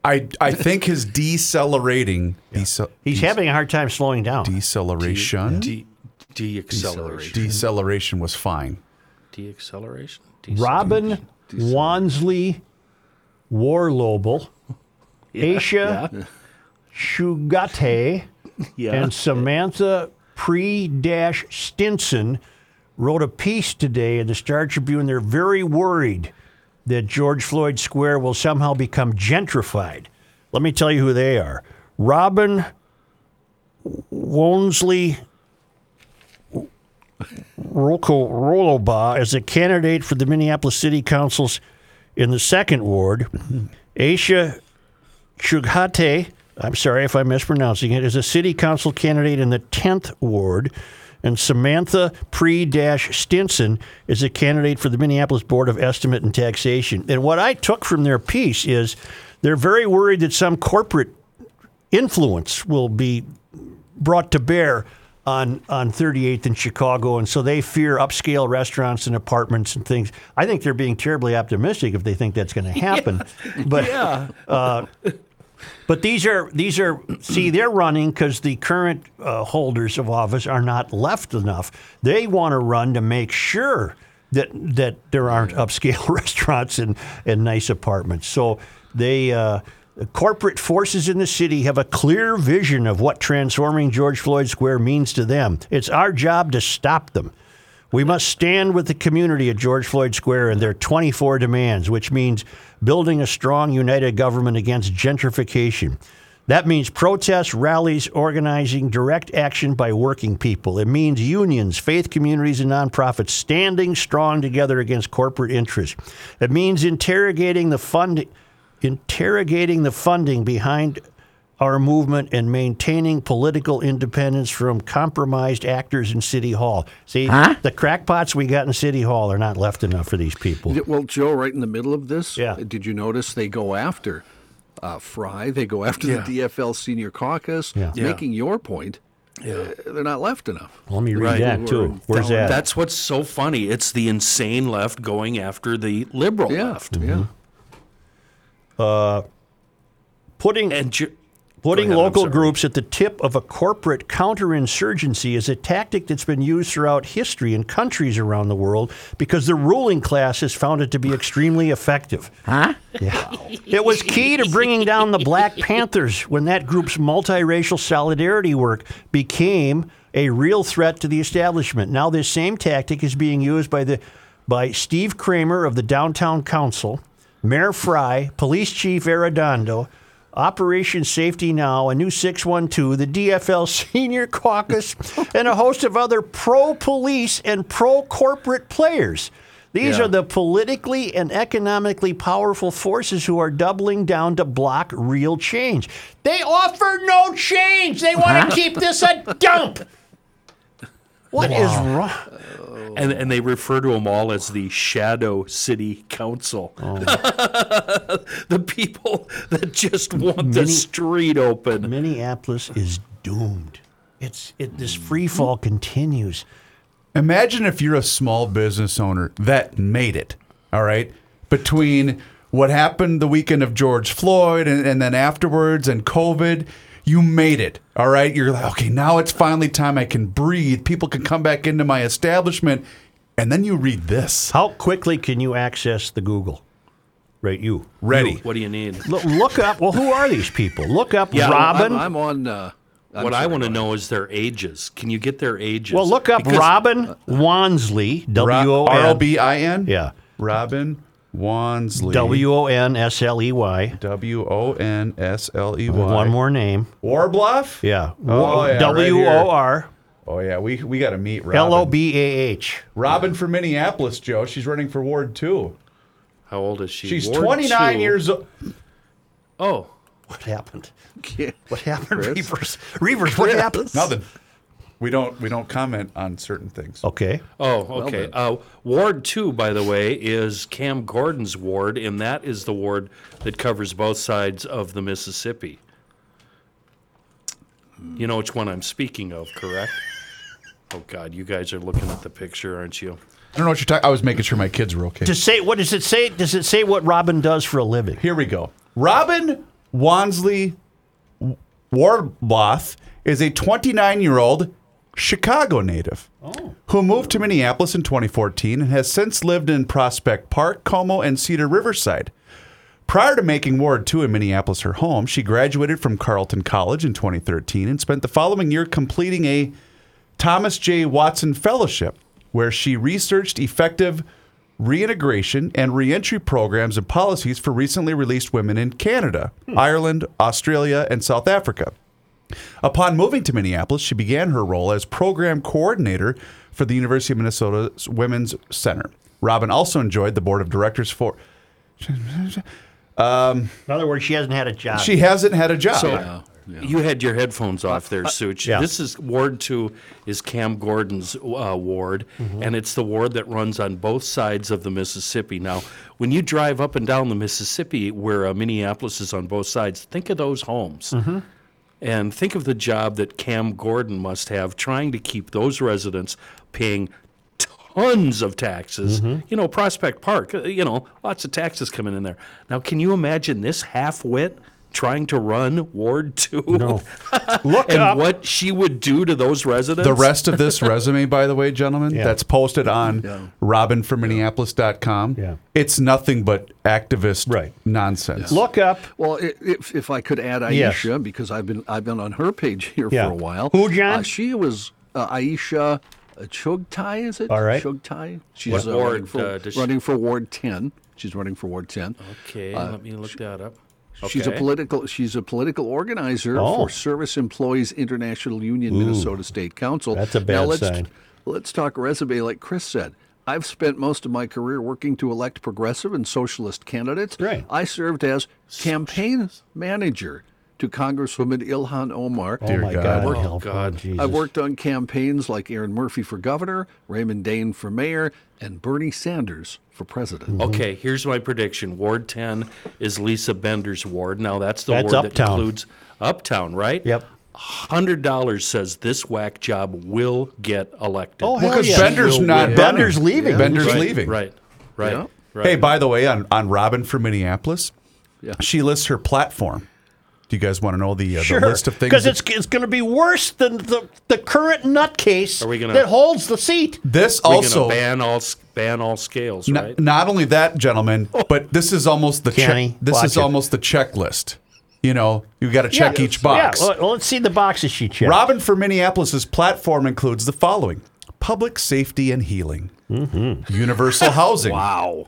I I think his decelerating decel- He's having a hard time slowing down. deceleration De- deacceleration. deceleration was fine. Deacceleration. Robin Wonsley Worlobah, Aisha Chughtai, and Samantha Pre Stinson wrote a piece today in the Star Tribune. They're very worried that George Floyd Square will somehow become gentrified. Let me tell you who they are. Robin Wonsley Roko Roloba as a candidate for the Minneapolis City Council's in the second ward. Aisha Chughtai, I'm sorry if I'm mispronouncing it, is a city council candidate in the 10th ward. And Samantha Pre Stinson is a candidate for the Minneapolis Board of Estimate and Taxation. And what I took from their piece is they're very worried that some corporate influence will be brought to bear on on 38th in Chicago, and so they fear upscale restaurants and apartments and things. I think they're being terribly optimistic if they think that's going to happen. But uh, but these are these are see they're running because the current uh, holders of office are not left enough. They want to run to make sure that that there aren't upscale restaurants and and nice apartments. So they. Uh, Corporate forces in the city have a clear vision of what transforming George Floyd Square means to them. It's our job to stop them. We must stand with the community at George Floyd Square and their 24 demands, which means building a strong, united government against gentrification. That means protests, rallies, organizing, direct action by working people. It means unions, faith communities, and nonprofits standing strong together against corporate interests. It means interrogating the fund, interrogating the funding behind our movement and maintaining political independence from compromised actors in City Hall. See, the crackpots we got in City Hall are not left enough for these people. Well, Joe, right in the middle of this, Yeah. did you notice they go after uh, Fry? They go after Yeah. the DFL Senior Caucus, Yeah. Yeah. making your point. uh, they're not left enough. Let me read Right. that too. Where's that? That's what's so funny. It's the insane left going after the liberal Yeah, left. yeah. Uh, putting And ju- Putting local groups at the tip of a corporate counterinsurgency is a tactic that's been used throughout history in countries around the world because the ruling class has found it to be extremely effective. Huh? Yeah. It was key to bringing down the Black Panthers when that group's multiracial solidarity work became a real threat to the establishment. Now this same tactic is being used by the by Steve Cramer of the Downtown Council, Mayor Fry, Police Chief Arradondo, Operation Safety Now, a new 612, the DFL Senior Caucus, and a host of other pro police and pro corporate players. These Yeah. are the politically and economically powerful forces who are doubling down to block real change. They offer no change. They want to keep this a dump. What is wrong? Oh. and and they refer to them all as the shadow city council. Oh. the people that just want the street open. Minneapolis is doomed. It's it, this free fall continues. Imagine if you're a small business owner that made it, all right, between what happened the weekend of George Floyd and, and then afterwards and COVID. You made it, all right? You're like, okay, now it's finally time I can breathe. People can come back into my establishment. And then you read this. How quickly can you access the Google? Right, you Ready. What do you need? look, look up. Well, who are these people? Look up Yeah, Robin. I'm, I'm on. Uh, I'm what I want to know is their ages. Can you get their ages? well, look up Because- Robin Wonsley. W O R N. O B I N? Yeah, Robin Wonsley. W O N S L E Y. W O N S L E Y. One more name. Warbluff? Yeah. Oh, yeah, right W here. O R Oh yeah, we we got to meet Robin. L O B A H. Robin from Minneapolis, Joe. She's running for Ward two. How old is she? She's Ward 29 two. years old. Oh, What happened? What happened, Chris? Reavers? Reavers, what happened? Nothing. We don't we don't comment on certain things. Okay. oh, okay. then. uh, ward two, by the way, is Cam Gordon's ward, and that is the ward that covers both sides of the Mississippi. You know which one I'm speaking of, correct? Oh God, you guys are looking at the picture, aren't you? I don't know what you're talking. I was making sure my kids were okay. Does say what does it say? Does it say what Robin does for a living? Here we go. Robin Wonsley Warbloth is a 29 year old Chicago native who moved to Minneapolis in 2014 and has since lived in Prospect Park, Como, and Cedar Riverside. Prior to making Ward 2 in Minneapolis her home, she graduated from Carleton College in 2013 and spent the following year completing a Thomas J. Watson Fellowship, where she researched effective reintegration and reentry programs and policies for recently released women in Canada, Ireland, Australia, and South Africa. Upon moving to Minneapolis, she began her role as program coordinator for the University of Minnesota's Women's Center. Robin also enjoyed the board of directors for. Um, In other words, she hasn't had a job. She hasn't had a job. So you had your headphones off there, uh, uh, Such. yeah. This is Ward Two is Cam Gordon's uh, ward, mm-hmm. and it's the ward that runs on both sides of the Mississippi. Now, when you drive up and down the Mississippi, where uh, Minneapolis is on both sides, think of those homes. Mm-hmm. And think of the job that Cam Gordon must have trying to keep those residents paying tons of taxes. You know, Prospect Park, uh, you know, lots of taxes coming in there. Now, can you imagine this half wit trying to run Ward 2? No. Look and up. what she would do to those residents? The rest of this resume, by the way, gentlemen, Yeah. that's posted on robinfromminneapolis.com. Yeah. It's nothing but activist Right. nonsense. Look up. Well, if, if I could add Yes. Aisha, because I've been I've been on her page here Yeah. for a while. Who, John? Uh, she was uh, Aisha uh, Chughtai, is it? All right. Chughtai. She's What uh, ward, running, for, uh, does she- running for Ward 10. She's running for Ward 10. Okay, let me look that up. She's a political. She's a political organizer Oh. for Service Employees International Union, Minnesota State Council. That's a now bad let's, sign. Let's talk resume, like Chris said. I've spent most of my career working to elect progressive and socialist candidates. Right. I served as campaign manager to Congresswoman Ilhan Omar. oh my God. God. Oh, help. God. Jesus. I've worked on campaigns like Erin Murphy for governor, Raymond Dehn for mayor, and Bernie Sanders for president. Mm-hmm. Okay, here's my prediction. Ward 10 is Lisa Bender's ward. Now, that's the That's ward Uptown. that includes Uptown, right? Yep. $100 says this whack job will get elected. Oh, because yeah. Bender's Will not win. Bender's running. leaving. Bender's right, leaving. Right, right, Yeah. right. Hey, by the way, on, on Robin from Minneapolis, Yeah. she lists her platform. Do you guys want to know the, uh, Sure. the list of things? Because that- it's, it's going to be worse than the, the current nutcase Are we gonna- that holds the seat. this We're also gonna ban all ban all scales, right? Not only that, gentlemen, but this is almost the check. Kenny, This is it. almost the checklist. You know, you got to check Yeah, each box. Yeah, well, let's see the boxes she checked. Robin for Minneapolis's platform includes the following: public safety and healing, Mm-hmm. universal housing, Wow.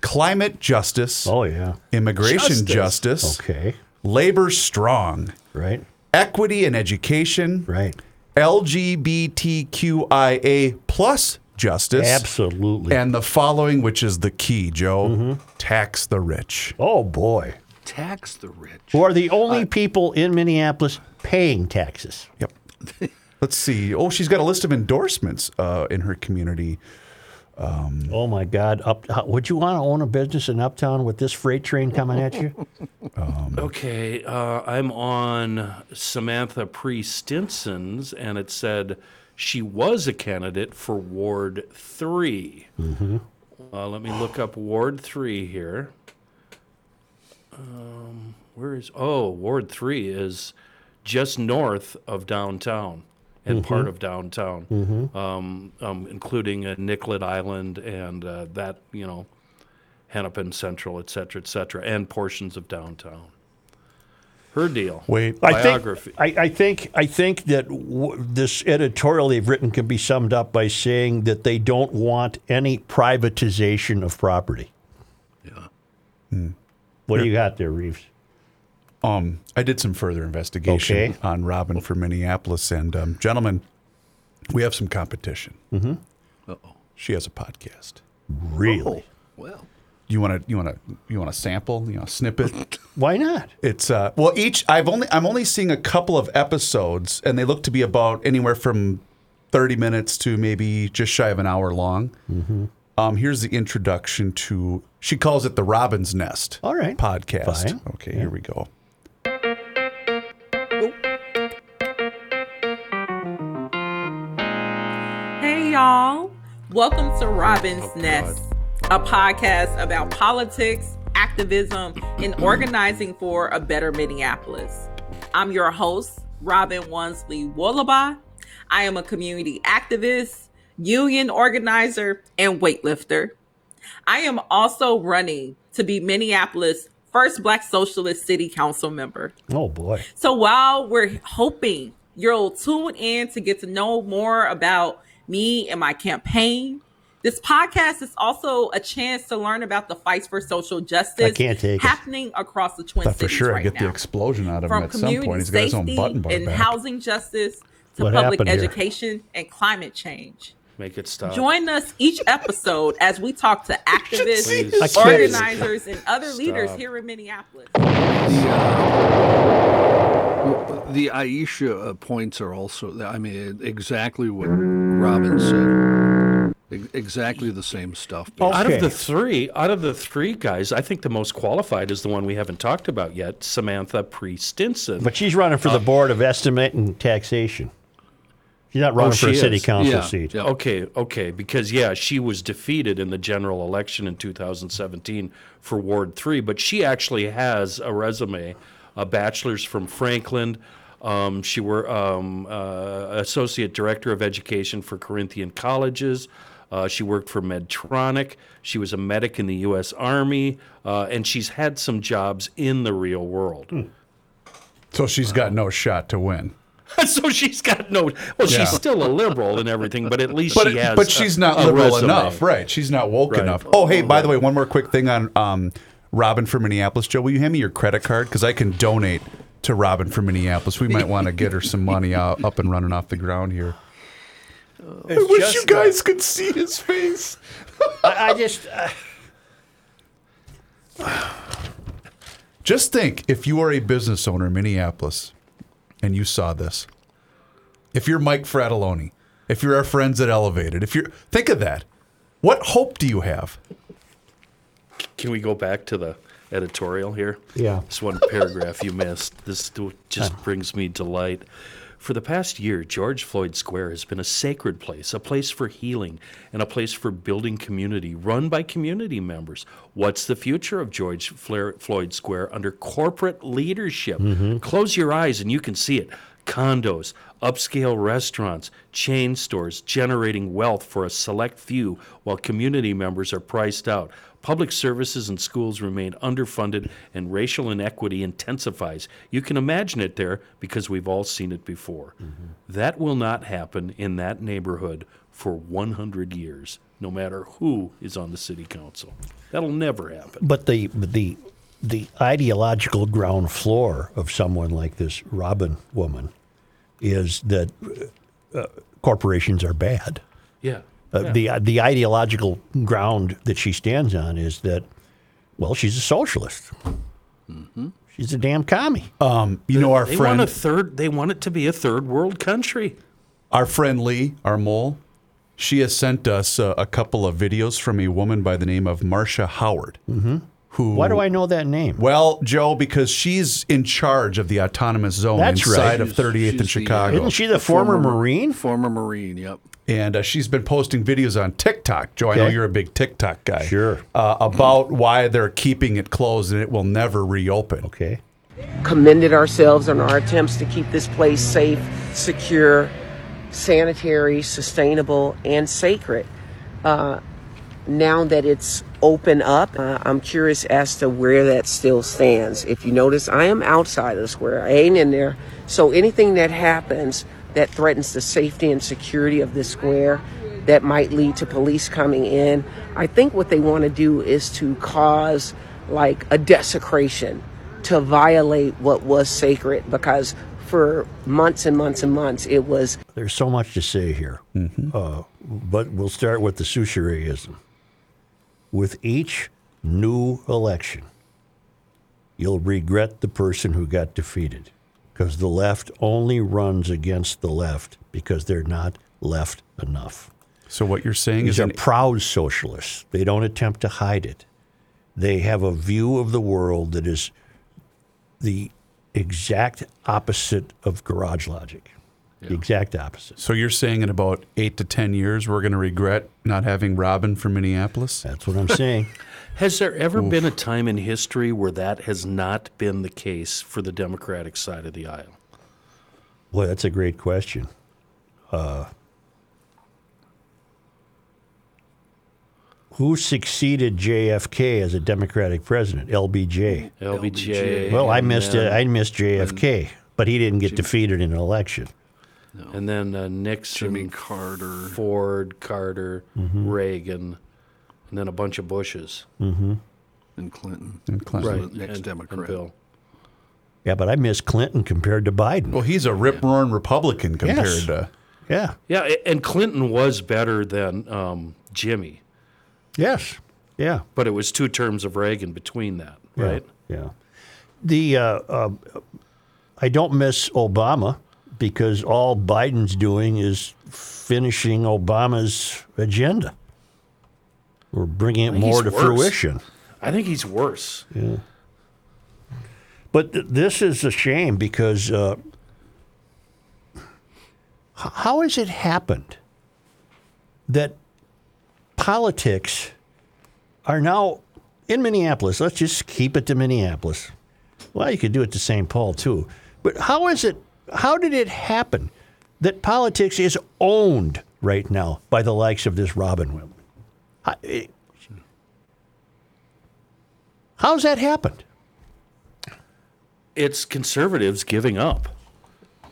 climate justice, Oh, yeah. immigration justice, Okay. Labor strong, Right. equity and education, Right. LGBTQIA plus justice, Absolutely. and the following, which is the key, Joe: Mm-hmm. tax the rich. oh, boy. Tax the rich. Who are the only people in Minneapolis paying taxes? Yep. Let's see. Oh, she's got a list of endorsements uh, in her community. Oh, my God. Up, uh, would you want to own a business in Uptown with this freight train coming at you? Okay, uh, I'm on Samantha Pree-Stinson's, and it said she was a candidate for Ward 3. Uh, let me look up Ward 3 here. Um, where is. Oh, Ward 3 is just north of downtown and part of downtown, um, um, including uh, Nicollet Island and uh, that, you know, Hennepin Central, et cetera, et cetera, and portions of downtown. her deal. Wait, I biography. think I, I think I think that w- this editorial they've written can be summed up by saying that they don't want any privatization of property. Yeah. What do you got there, Reeves? Um, I did some further investigation Okay. on Robin from Minneapolis, and um, gentlemen, we have some competition. Mm-hmm. Uh-oh. She has a podcast. Really? Well, You want to? You want to? You want a sample? You know, a snippet? Why not? It's uh, well, each I've only I'm only seeing a couple of episodes, and they look to be about anywhere from thirty minutes to maybe just shy of an hour long. Mm-hmm. Um, here's the introduction to. She calls it the Robin's Nest. All right. podcast. Fine. Okay, here we go. Y'all. Welcome to Robin's Nest, a podcast about politics, activism, and organizing for a better Minneapolis. I'm your host, Robin Wonsley Worlobah. I am a community activist, union organizer, and weightlifter. I am also running to be Minneapolis' first Black Socialist City Council member. Oh boy. So while we're hoping you'll tune in to get to know more about me and my campaign, this podcast is also a chance to learn about the fights for social justice I can't take it. happening across the Twin Cities for sure right I get the explosion out of him From at some community point. He's got his own safety button bar and back. housing justice to What public happened here? education and climate change. Make it stop. Join us each episode as we talk to activists, Please. Organizers, and other leaders here in Minneapolis. the, uh, the Aisha uh, points are also, I mean, exactly what Robin said. Exactly the same stuff. Out of the three, out of the three guys, I think the most qualified is the one we haven't talked about yet, Samantha Pree-Stinson. But she's running for the Board of Estimate and Taxation. She's not running for a she city is. council Yeah, seat. yeah. Okay, okay, because yeah, she was defeated in the general election in 2017 for Ward 3, but she actually has a resume, a bachelor's from Franklin. Um, she were um, uh, associate director of education for Corinthian colleges. Uh, she worked for Medtronic. She was a medic in the U.S. Army, uh, and she's had some jobs in the real world. so she's got no shot to win. so she's got no. Well, Yeah. she's still a liberal and everything, but at least But, she has. but she's not liberal resume. enough, right? She's not woke Right. enough. Oh, hey, by the way, one more quick thing on um, Robin from Minneapolis. Joe, will you hand me your credit card because I can donate to Robin from Minneapolis. We might want to get her some money out, up and running off the ground here. I wish you guys could see his face. I, I just. Uh, Just think if you are a business owner in Minneapolis and you saw this, if you're Mike Fratelloni, if you're our friends at Elevated, if you're, think of that. What hope do you have? Can we go back to the editorial here? Yeah. This one paragraph you missed. This just brings me delight. For the past year, George Floyd Square has been a sacred place, a place for healing, and a place for building community, run by community members. What's the future of George Flair- Floyd Square under corporate leadership? Mm-hmm. Close your eyes and you can see it. Condos, upscale restaurants, chain stores generating wealth for a select few while community members are priced out. Public services and schools remain underfunded and racial inequity intensifies. You can imagine it there because we've all seen it before. That will not happen in that neighborhood for 100 years, no matter who is on the city council. That'll never happen. but the the the ideological ground floor of someone like this Robin woman is that uh, corporations are bad. Yeah. Uh, The the ideological ground that she stands on is that, well, she's a socialist. She's a damn commie. Um, you know our They friend, want a third. They want it to be a third world country. our friend Lee, our mole. She has sent us uh, a couple of videos from a woman by the name of Marcia Howard. Mm-hmm. Who? Why do I know that name? Well, Joe, because she's in charge of the autonomous zone That's inside right. of 38th and She's the, uh, Chicago. Isn't she the former Marine? Former Marine, yep. and uh, she's been posting videos on TikTok. Joe, I know you're a big TikTok guy. Sure. Uh, about why they're keeping it closed and it will never reopen. Okay. commended ourselves on our attempts to keep this place safe, secure, sanitary, sustainable, and sacred. Uh, now that it's open up. Uh, I'm curious as to where that still stands. If you notice, I am outside of the square. I ain't in there. So anything that happens that threatens the safety and security of the square, that might lead to police coming in. I think what they want to do is to cause like a desecration to violate what was sacred because for months and months and months it was There's so much to say here, uh, but we'll start with the Souchereism. With each new election, you'll regret the person who got defeated because the left only runs against the left because they're not left enough. So what you're saying These is are an, proud socialists. They don't attempt to hide it. They have a view of the world that is the exact opposite of garage logic. The exact opposite. so you're saying in about eight to ten years we're going to regret not having Robin from Minneapolis. That's what I'm saying. Has there ever been a time in history where that has not been the case for the Democratic side of the aisle? Boy, that's a great question. Uh, who succeeded JFK as a Democratic president? LBJ. LBJ. Well, I missed it. I missed JFK, but he didn't get defeated in an election. And then uh, Nixon, Jimmy Carter. Ford, Carter, Mm-hmm. Reagan, and then a bunch of Bushes. and Clinton. And Clinton. Was the next and, Democrat. and Bill. Yeah, but I miss Clinton compared to Biden. Well, he's a rip roaring Republican compared Yes. to. Yeah. Yeah, and Clinton was better than um, Jimmy, Yes. Yeah. but it was two terms of Reagan between that, Yeah, right? Yeah. The uh, uh, I don't miss Obama because all Biden's doing is finishing Obama's agenda. We're bringing it more to worse. fruition. I think he's worse. Yeah. But th- this is a shame because uh, h- how has it happened that politics are now in Minneapolis? Let's just keep it to Minneapolis. Well, you could do it to St. Paul too. But how is it? How did it happen that politics is owned right now by the likes of this Robin Williams? Eh, how's that happened? It's conservatives giving up.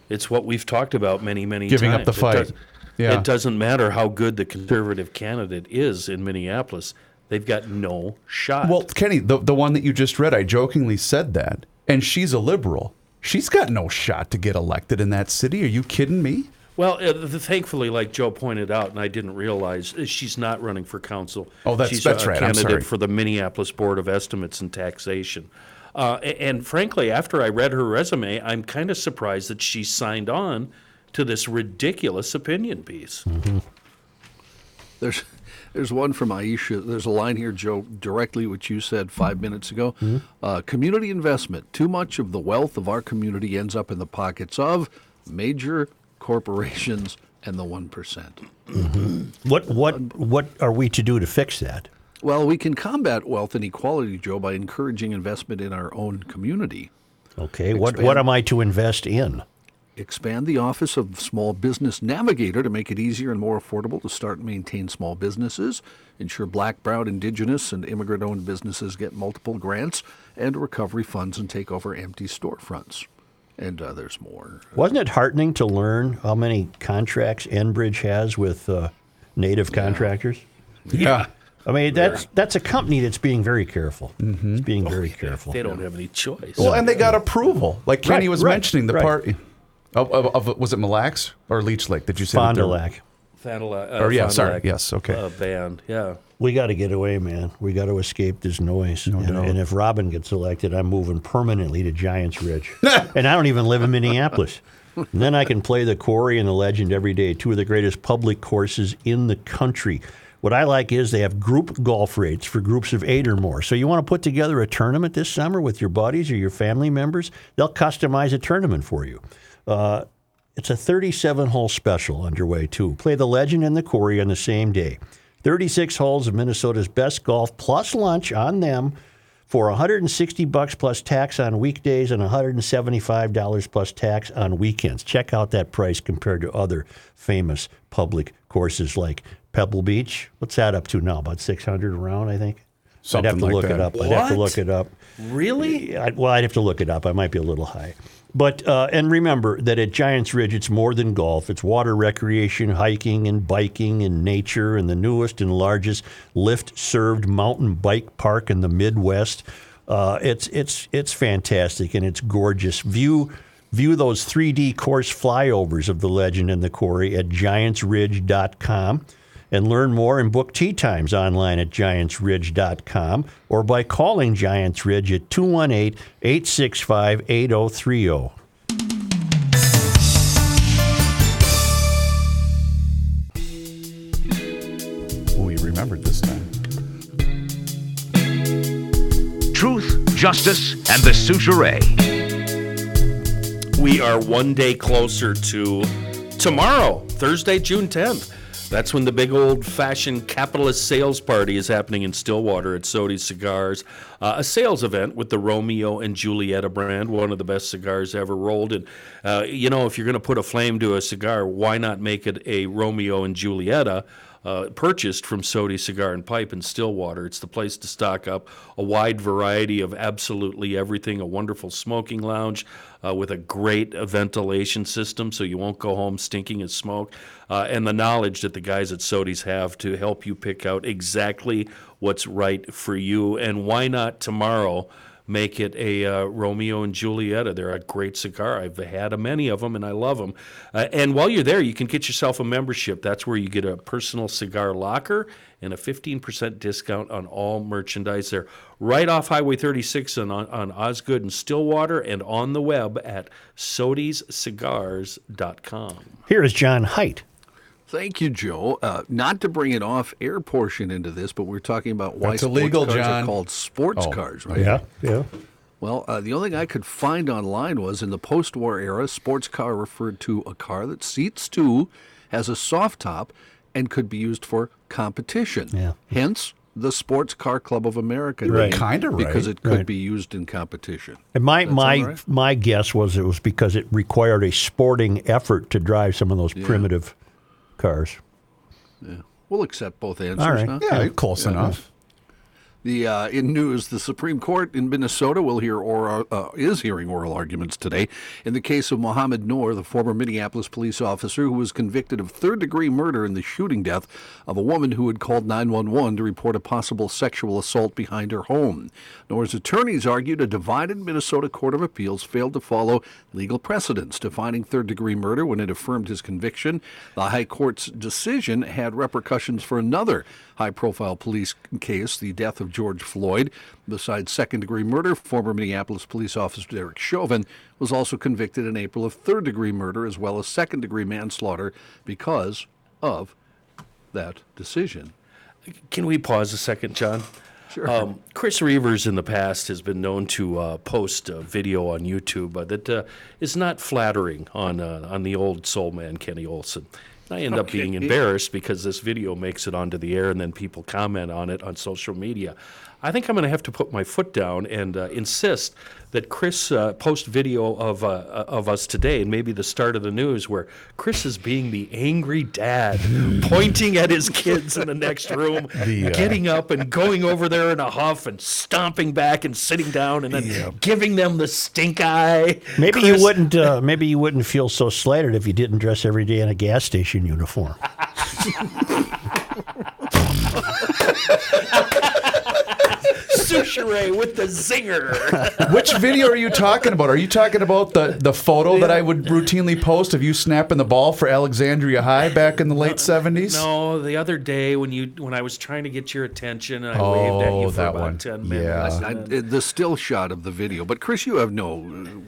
It's what we've talked about many, many times. Giving up times. the It fight. does- Yeah. It doesn't matter how good the conservative candidate is in Minneapolis. They've got no shot. Well, Kenny, the the one that you just read, I jokingly said that, and she's a liberal. She's got no shot to get elected in that city. Are you kidding me? Well, uh, thankfully, like Joe pointed out, and I didn't realize, uh, she's not running for council. Oh, that's- she's that's a right. I'm candidate sorry. for the Minneapolis Board of Estimates and Taxation. Uh, a- and frankly, after I read her resume, I'm kind of surprised that she signed on to this ridiculous opinion piece. There's there's one from Aisha. There's a line here, Joe, directly what you said five minutes ago. Uh, community investment. Too much of the wealth of our community ends up in the pockets of major corporations and the one What what what are we to do to fix that? Well, we can combat wealth inequality, Joe, by encouraging investment in our own community. Okay, what what am I to invest in? Expand the Office of Small Business Navigator to make it easier and more affordable to start and maintain small businesses. Ensure black, brown, indigenous, and immigrant owned businesses get multiple grants and recovery funds and take over empty storefronts. And uh, there's more. Wasn't it heartening to learn how many contracts Enbridge has with uh, native contractors? Yeah. I mean, that's that's a company that's being very careful. It's being very careful. They don't have any choice. Well, and they got approval. Like Kenny Right, was right, mentioning, the right. part of, of, of was it Mille Lacs or Leech Lake? Did you say Fond that du they're- Lac. Fond du Lac- uh, Or, yeah, Fond sorry. Lac, Yes, okay. Uh, band, yeah. We got to get away, man. We got to escape this noise. and, doubt. and if Robin gets elected, I'm moving permanently to Giants Ridge. and I don't even live in Minneapolis. And then I can play the Quarry and the Legend every day, two of the greatest public courses in the country. What I like is they have group golf rates for groups of eight or more. So you want to put together a tournament this summer with your buddies or your family members, they'll customize a tournament for you. Uh, it's a 37 hole special underway, too. Play the Legend and the Quarry on the same day. 36 holes of Minnesota's best golf plus lunch on them for 160 bucks plus tax on weekdays and 175 dollars plus tax on weekends. Check out that price compared to other famous public courses like Pebble Beach. What's that up to now? About 600 around, I think. Something I'd have to like look that. it up. I'd have to look it up. Really? I, well, I'd have to look it up. I might be a little high. But uh, and remember that at Giants Ridge, it's more than golf. It's water recreation, hiking, and biking, and nature, and the newest and largest lift-served mountain bike park in the Midwest. Uh, it's it's it's fantastic and it's gorgeous. View view those 3D course flyovers of the legend in the quarry at giantsridge.com and learn more and book tea times online at giantsridge.com or by calling Giants Ridge at 218 865 8030. We remembered this time. Truth, justice, and the Soucheray. We are one day closer to tomorrow, Thursday, June 10th. That's when the big old fashioned capitalist sales party is happening in Stillwater at Sodi's Cigars. Uh, a sales event with the Romeo and Julieta brand, one of the best cigars ever rolled. And, uh, you know, if you're going to put a flame to a cigar, why not make it a Romeo and Julieta? Uh, purchased from Sodi Cigar and Pipe in Stillwater. It's the place to stock up a wide variety of absolutely everything, a wonderful smoking lounge uh, with a great ventilation system so you won't go home stinking of smoke, uh, and the knowledge that the guys at Sodi's have to help you pick out exactly what's right for you. And why not tomorrow? Make it a uh, Romeo and Julieta. They're a great cigar. I've had a many of them, and I love them. Uh, and while you're there, you can get yourself a membership. That's where you get a personal cigar locker and a 15% discount on all merchandise there. Right off Highway 36 on, on Osgood and Stillwater, and on the web at sodiscigars.com. Here is John Height. Thank you, Joe. Uh, not to bring an off-air portion into this, but we're talking about why That's sports illegal, cars John. are called sports Oh. cars, right? Yeah, yeah. Well, uh, the only thing I could find online was in the post-war era, sports car referred to a car that seats two, has a soft top, and could be used for competition. Yeah. Hence, the Sports Car Club of America. Right. Kinda right. Because it could Right. be used in competition. And my That my right? my guess was it was because it required a sporting effort to drive some of those primitive cars. Yeah. We'll accept both answers. All right. huh? Yeah, close enough. The uh, in news, the Supreme Court in Minnesota will hear or uh, is hearing oral arguments today in the case of Mohammed Noor, the former Minneapolis police officer who was convicted of third-degree murder in the shooting death of a woman who had called 911 to report a possible sexual assault behind her home. Noor's attorneys argued a divided Minnesota Court of Appeals failed to follow legal precedents defining third-degree murder when it affirmed his conviction. The High Court's decision had repercussions for another high-profile police case, the death of George Floyd. Besides second-degree murder, former Minneapolis police officer Derek Chauvin was also convicted in April of third-degree murder as well as second-degree manslaughter because of that decision. Can we pause a second, John? Sure. Um, Chris Reeves in the past has been known to uh, post a video on YouTube uh, that uh, is not flattering on uh, on the old soul man Kenny Olson. I end up being embarrassed because this video makes it onto the air and then people comment on it on social media. I think I'm going to have to put my foot down and uh, insist that Chris uh, post video of uh, of us today, and maybe the start of the news, where Chris is being the angry dad, pointing at his kids in the next room, The, uh, getting up and going over there in a huff and stomping back and sitting down and then giving them the stink eye. Maybe Chris- you wouldn't. Uh, maybe you wouldn't feel so slighted if you didn't dress every day in a gas station uniform. Soucheray with the zinger. Which video are you talking about? Are you talking about the, the photo that I would routinely post of you snapping the ball for Alexandria High back in the late 70s? No, the other day when you when I was trying to get your attention and I oh, waved at Oh, you for that about one. ten Yeah. minutes. I, the still shot of the video, but Chris, you have no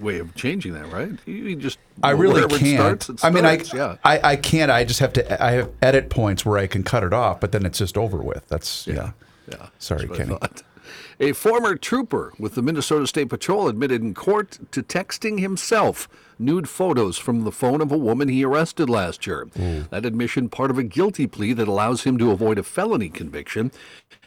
way of changing that, right? You, you just I really can't. It starts, it I mean, I, yeah. I I can't. I just have to. I have edit points where I can cut it off, but then it's just over with. That's yeah. Yeah. Sorry, That's what I Kenny. A former trooper with the Minnesota State Patrol admitted in court to texting himself nude photos from the phone of a woman he arrested last year. Hmm. That admission part of a guilty plea that allows him to avoid a felony conviction.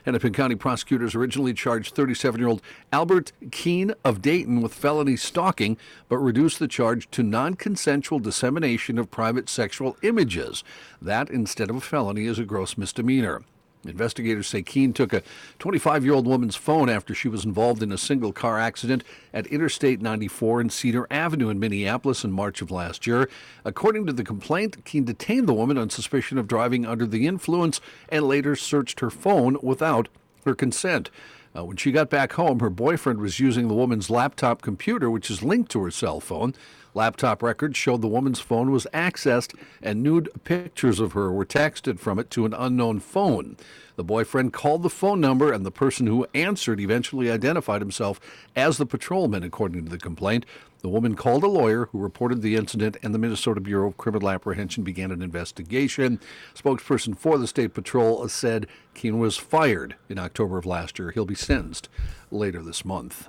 Hennepin County prosecutors originally charged 37-year-old Albert Keene of Dayton with felony stalking, but reduced the charge to non-consensual dissemination of private sexual images. That, instead of a felony, is a gross misdemeanor. Investigators say Keene took a 25 year old woman's phone after she was involved in a single car accident at Interstate 94 and Cedar Avenue in Minneapolis in March of last year. According to the complaint, Keene detained the woman on suspicion of driving under the influence and later searched her phone without her consent. Uh, when she got back home, her boyfriend was using the woman's laptop computer, which is linked to her cell phone. Laptop records showed the woman's phone was accessed and nude pictures of her were texted from it to an unknown phone. The boyfriend called the phone number, and the person who answered eventually identified himself as the patrolman, according to the complaint. The woman called a lawyer who reported the incident, and the Minnesota Bureau of Criminal Apprehension began an investigation. Spokesperson for the State Patrol said Keene was fired in October of last year. He'll be sentenced later this month.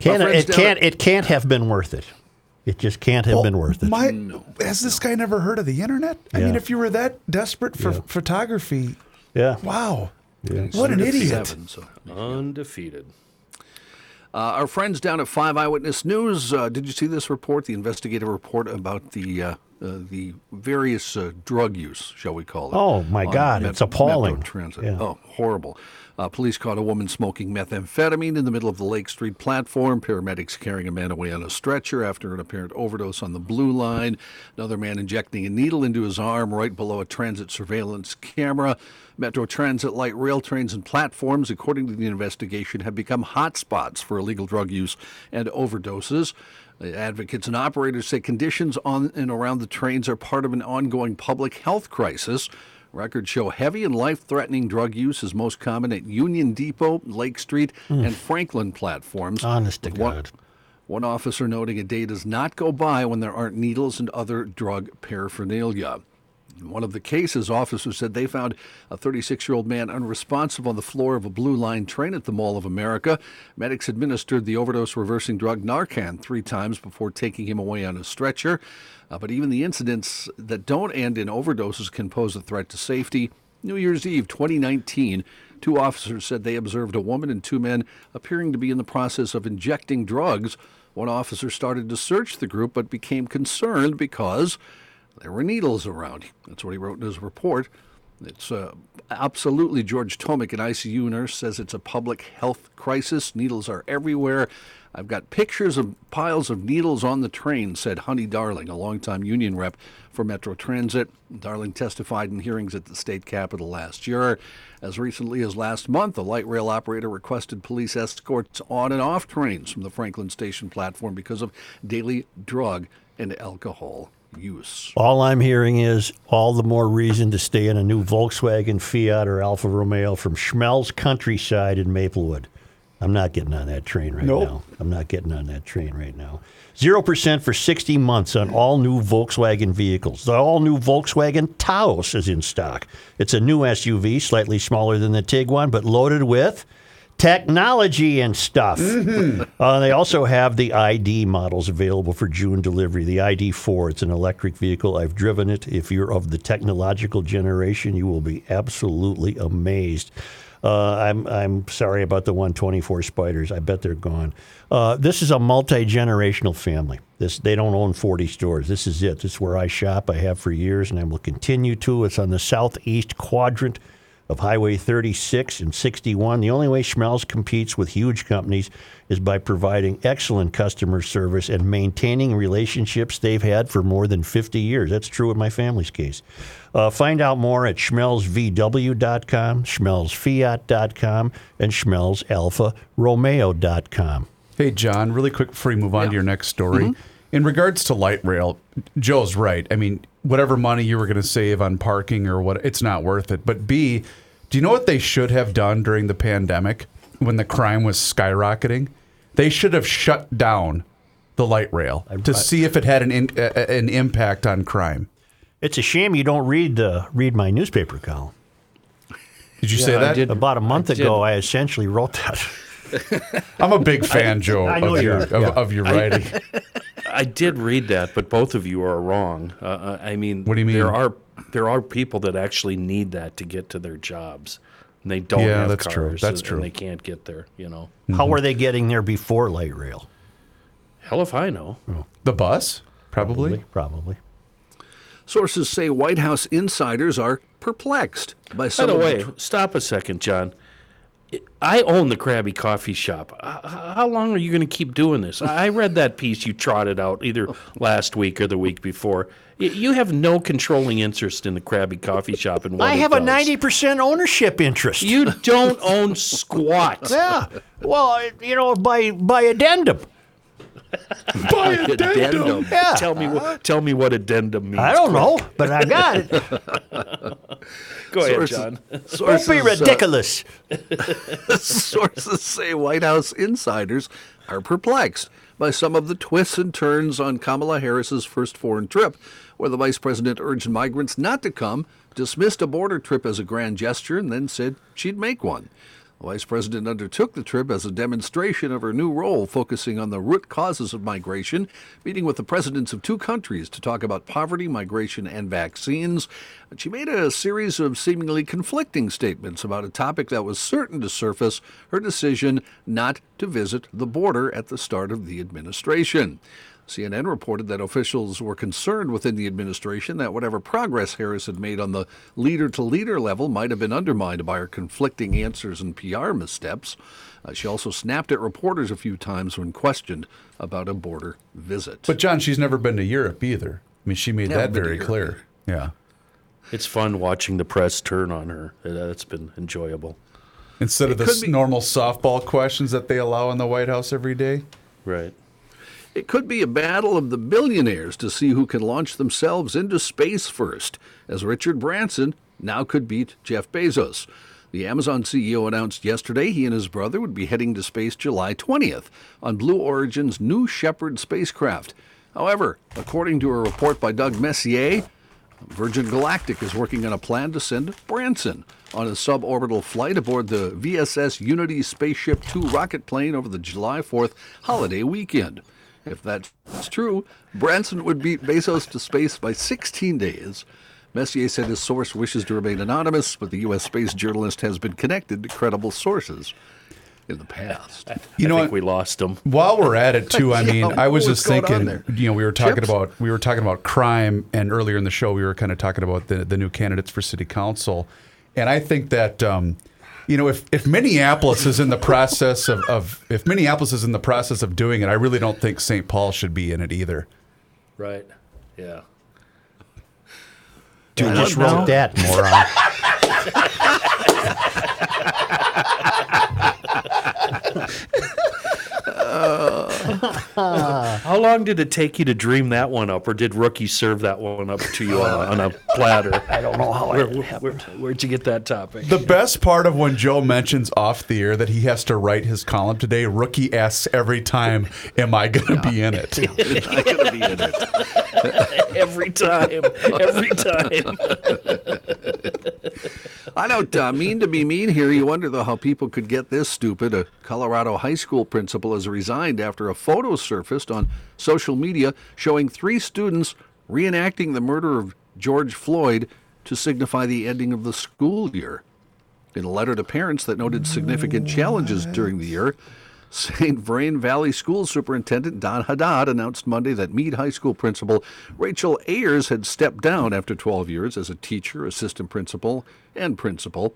Can't, it can't. It can't have been worth it. It just can't have been worth it. My, has this guy never heard of the internet? I Yeah. mean, if you were that desperate for Yeah. photography, yeah. wow, Yeah. what an idiot! Seven, so- Undefeated. Uh, our friends down at Five Eyewitness News, uh, did you see this report, the investigative report about the uh, uh, the various uh, drug use, shall we call it? Oh, my God, it's appalling. Metro Transit. Yeah. Oh, horrible. Uh, police caught a woman smoking methamphetamine in the middle of the Lake Street platform. Paramedics carrying a man away on a stretcher after an apparent overdose on the Blue Line. Another man injecting a needle into his arm right below a transit surveillance camera. Metro Transit light rail trains and platforms, according to the investigation, have become hotspots for illegal drug use and overdoses. Advocates and operators say conditions on and around the trains are part of an ongoing public health crisis. Records show heavy and life threatening drug use is most common at Union Depot, Lake Street, mm. and Franklin platforms. Honest to one- God. One officer noting a day does not go by when there aren't needles and other drug paraphernalia. In one of the cases, officers said they found a 36 year old man unresponsive on the floor of a Blue Line train at the Mall of America. Medics administered the overdose reversing drug Narcan three times before taking him away on a stretcher. Uh, but even the incidents that don't end in overdoses can pose a threat to safety. New Year's Eve 2019, two officers said they observed a woman and two men appearing to be in the process of injecting drugs. One officer started to search the group but became concerned because there were needles around. That's what he wrote in his report. It's uh, absolutely George Tomic, an ICU nurse, says it's a public health crisis. Needles are everywhere. I've got pictures of piles of needles on the train, said Honey Darling, a longtime union rep for Metro Transit. Darling testified in hearings at the state capitol last year. As recently as last month, a light rail operator requested police escorts on and off trains from the Franklin Station platform because of daily drug and alcohol use. All I'm hearing is all the more reason to stay in a new Volkswagen, Fiat, or Alfa Romeo from Schmelz Countryside in Maplewood. I'm not getting on that train right Nope. now. I'm not getting on that train right now. 0% for 60 months on all new Volkswagen vehicles. The all new Volkswagen Taos is in stock. It's a new SUV, slightly smaller than the Tiguan, but loaded with technology and stuff. Uh, they also have the ID models available for June delivery. The ID4, it's an electric vehicle. I've driven it. If you're of the technological generation, you will be absolutely amazed. Uh, I'm I'm sorry about the 124 spiders. I bet they're gone. Uh, this is a multi generational family. This they don't own 40 stores. This is it. This is where I shop. I have for years, and I will continue to. It's on the southeast quadrant of Highway 36 and 61. The only way Schmelz competes with huge companies is by providing excellent customer service and maintaining relationships they've had for more than 50 years. That's true in my family's case. Uh, find out more at schmelzvw.com, schmelzfiat.com, and schmelzalfaromeo.com. Hey, John, really quick before you move on to your next story. In regards to light rail, Joe's right. I mean, whatever money you were going to save on parking or what, it's not worth it. But B, do you know what they should have done during the pandemic when the crime was skyrocketing? They should have shut down the light rail to see if it had an in, uh, an impact on crime. It's a shame you don't read uh, read my newspaper column. Did you Yeah, say I that? did. About a month I ago, did. I essentially wrote that. I'm a big fan, Joe, I of your, are, of, yeah. of your writing. I did read that, but both of you are wrong. Uh, Uh, I mean, What do you mean? There are there are people that actually need that to get to their jobs, and they don't Yeah, have that's true. That's and, true. And they can't get there. You know, How were they getting there before light rail? hell if I know. The bus, probably. Probably. Sources say White House insiders are perplexed by By some the of way, the stop a second, John. I own the Krabby Coffee Shop. Uh, how long are you going to keep doing this? I read that piece you trotted out either last week or the week before. You have no controlling interest in the Krabby Coffee Shop and what I it have a ninety percent ownership interest. You don't own squat. yeah. Well, you know, by by addendum. By addendum. Yeah. Tell me what. Tell me what addendum means. I don't know, but I got it. Go ahead, Sources- John. Don't sources, be uh, ridiculous. Sources say White House insiders are perplexed by some of the twists and turns on Kamala Harris's first foreign trip, where the vice president urged migrants not to come, dismissed a border trip as a grand gesture, and then said she'd make one. The vice president undertook the trip as a demonstration of her new role, focusing on the root causes of migration, meeting with the presidents of two countries to talk about poverty, migration, and vaccines. She made a series of seemingly conflicting statements about a topic that was certain to surface her decision not to visit the border at the start of the administration. CNN reported that officials were concerned within the administration that whatever progress Harris had made on the leader to leader level might have been undermined by her conflicting answers and PR missteps. Uh, she also snapped at reporters a few times when questioned about a border visit. But John, she's never been to Europe either. I mean, she made Never that very clear. Yeah. It's fun watching the press turn on her. Uh, That's been enjoyable. Instead of It the could be- normal softball questions that they allow in the White House every day. Right. It could be a battle of the billionaires to see who can launch themselves into space first, as Richard Branson now could beat Jeff Bezos. The Amazon CEO announced yesterday he and his brother would be heading to space July 20th on Blue Origin's New Shepard spacecraft. However, according to a report by Doug Messier, Virgin Galactic is working on a plan to send Branson on a suborbital flight aboard the VSS Unity Spaceship 2 rocket plane over the July 4th holiday weekend. If that's true, Branson would beat Bezos to space by 16 days. Messier said his source wishes to remain anonymous, but the U.S. space journalist has been connected to credible sources in the past. You know I what? think we lost him. While we're at it too, I Yeah, mean, I was just thinking, there? you know, we were talking Chips? about we were talking about crime, and earlier in the show we were kind of talking about the the new candidates for city council, and I think that. Um, you know, if, if Minneapolis is in the process of, of if Minneapolis is in the process of doing it, I really don't think St. Paul should be in it either. Right. Yeah. Dude, just don't wrote that, moron. How long did it take you to dream that one up, or did Rookie serve that one up to you on a, on a platter? I don't know how where, where, Where'd you get that topic? The best part of when Joe mentions off the air that he has to write his column today, rookie asks every time, "Am I going to be in it?" It's not going to be in it. every time, every time. I don't uh, mean to be mean here. You wonder, though, how people could get this stupid. A Colorado high school principal has resigned after a photo surfaced on social media showing three students reenacting the murder of George Floyd to signify the ending of the school year. In a letter to parents that noted significant challenges during the year, St. Vrain Valley School Superintendent Don Haddad announced Monday that Mead High School Principal Rachel Ayers had stepped down after 12 years as a teacher, assistant principal, and principal.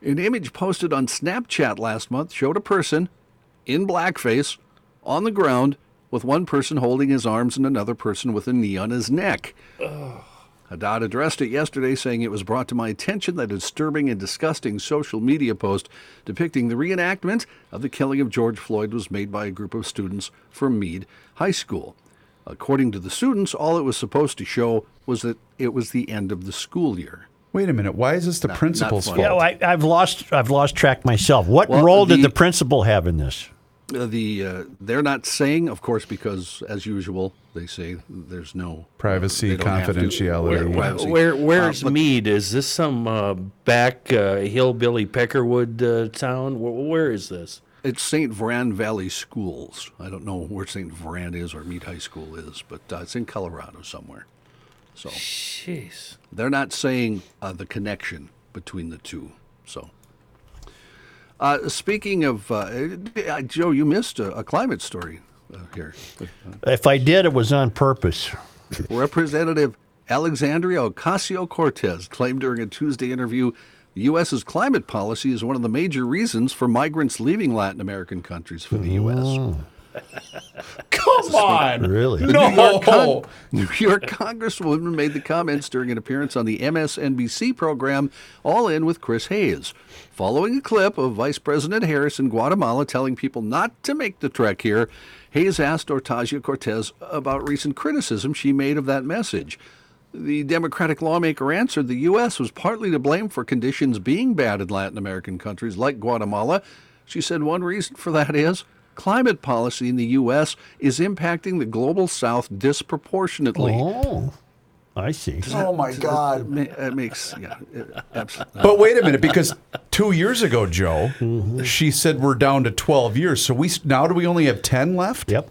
An image posted on Snapchat last month showed a person in blackface on the ground with one person holding his arms and another person with a knee on his neck. Haddad addressed it yesterday, saying it was brought to my attention that a disturbing and disgusting social media post depicting the reenactment of the killing of George Floyd was made by a group of students from Mead High School. According to the students, all it was supposed to show was that it was the end of the school year. Wait a minute, why is this the Not- principal's not fault? funny. Yeah, I, I've lost I've lost track myself. What Well, role did the- the principal have in this? Uh, the uh, they're not saying, of course, because as usual they say there's no Privacy, they don't to- confidentiality. privacy. Where where's Uh, Mead? Is this some uh, back uh, hillbilly Peckerwood uh, town? Where, where is this? It's St. Vrain Valley Schools. I don't know where St. Vrain is or Mead High School is, but uh, it's in Colorado somewhere. So Jeez. they're not saying uh, the connection between the two. So, uh, speaking of uh, uh, Joe, you missed a, a climate story uh, here. If I did, it was on purpose. Representative Alexandria Ocasio Cortez claimed during a Tuesday interview the U.S.'s climate policy is one of the major reasons for migrants leaving Latin American countries for the U.S. Come on. Really? The New York, Con- No. New York Congresswoman made the comments during an appearance on the MSNBC program All In with Chris Hayes, following a clip of Vice President Harris in Guatemala telling people not to make the trek here. Hayes asked Ortazia Cortez about recent criticism she made of that message. The Democratic lawmaker answered the U.S. was partly to blame for conditions being bad in Latin American countries like Guatemala. She said one reason for that is climate policy in the U.S. is impacting the global South disproportionately. Oh, I see. Oh my God. Ma- It makes, yeah, absolutely. But wait a minute, because two years ago, Joe, Mm-hmm. she said we're down to 12 years. So we now do we only have 10 left? Yep.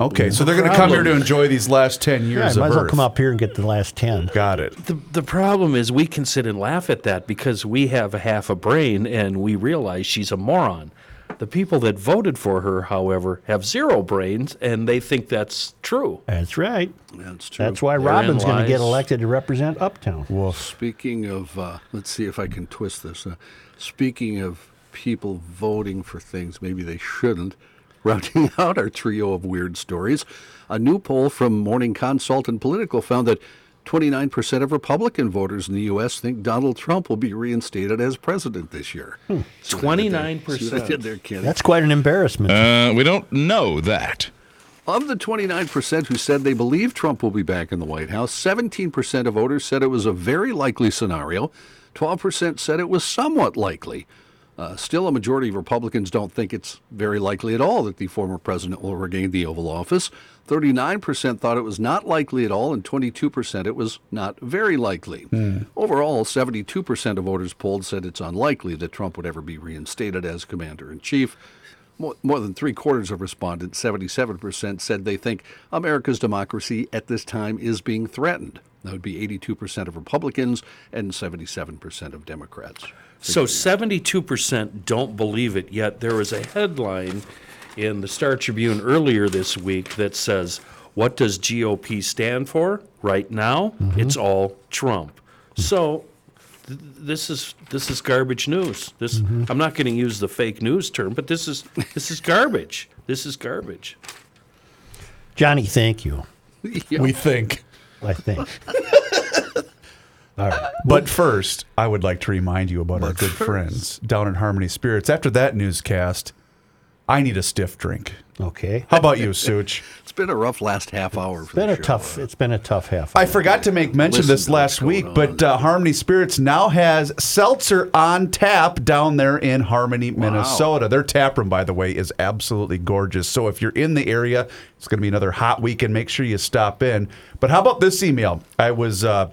Okay, so they're going to come here to enjoy these last 10 Yeah, years might as well Earth. come up here and get the last 10. Got it. The, the problem is we can sit and laugh at that because we have a half a brain and we realize she's a moron. The people that voted for her, however, have zero brains and they think that's true. That's right. That's true. That's why Therein Robin's going to get elected to represent Uptown. Well speaking of, uh, let's see if I can twist this. Uh, speaking of people voting for things maybe they shouldn't, rounding out our trio of weird stories, a new poll from Morning Consult and Politico found that 29% of Republican voters in the U.S. think Donald Trump will be reinstated as president this year. Hmm. See what I did there? See what I 29%. did there, Kenny? That's quite an embarrassment. Uh, we don't know that. Of the 29% who said they believe Trump will be back in the White House, 17% of voters said it was a very likely scenario. 12% said it was somewhat likely. Uh, still, a majority of Republicans don't think it's very likely at all that the former president will regain the Oval Office. 39% thought it was not likely at all, and 22% it was not very likely. Overall, 72% of voters polled said it's unlikely that Trump would ever be reinstated as commander in chief. More, more than three quarters of respondents, 77%, said they think America's democracy at this time is being threatened. That would be 82% of Republicans and 77% of Democrats. So 72% don't believe it, yet there was a headline in the Star Tribune earlier this week that says, What does GOP stand for? Right now, mm-hmm. it's all Trump. So th- this is this is garbage news. This mm-hmm. I'm not going to use the fake news term, but this is this is garbage. This is garbage. Johnny, thank you. We think. I think. All right. But first, I would like to remind you about our good friends down in Harmony Spirits. After that newscast, I need a stiff drink. Okay. How about you, Such? It's been a rough last half hour for Been the a show. tough. It's been a tough half. I hour. forgot to make mention Listen this to what's last going week, on. but uh, Harmony Spirits now has seltzer on tap down there in Harmony, Minnesota. Their tap room, by the way, is absolutely gorgeous. So if you're in the area, it's going to be another hot weekend. Make sure you stop in. But how about this email? I was. Uh,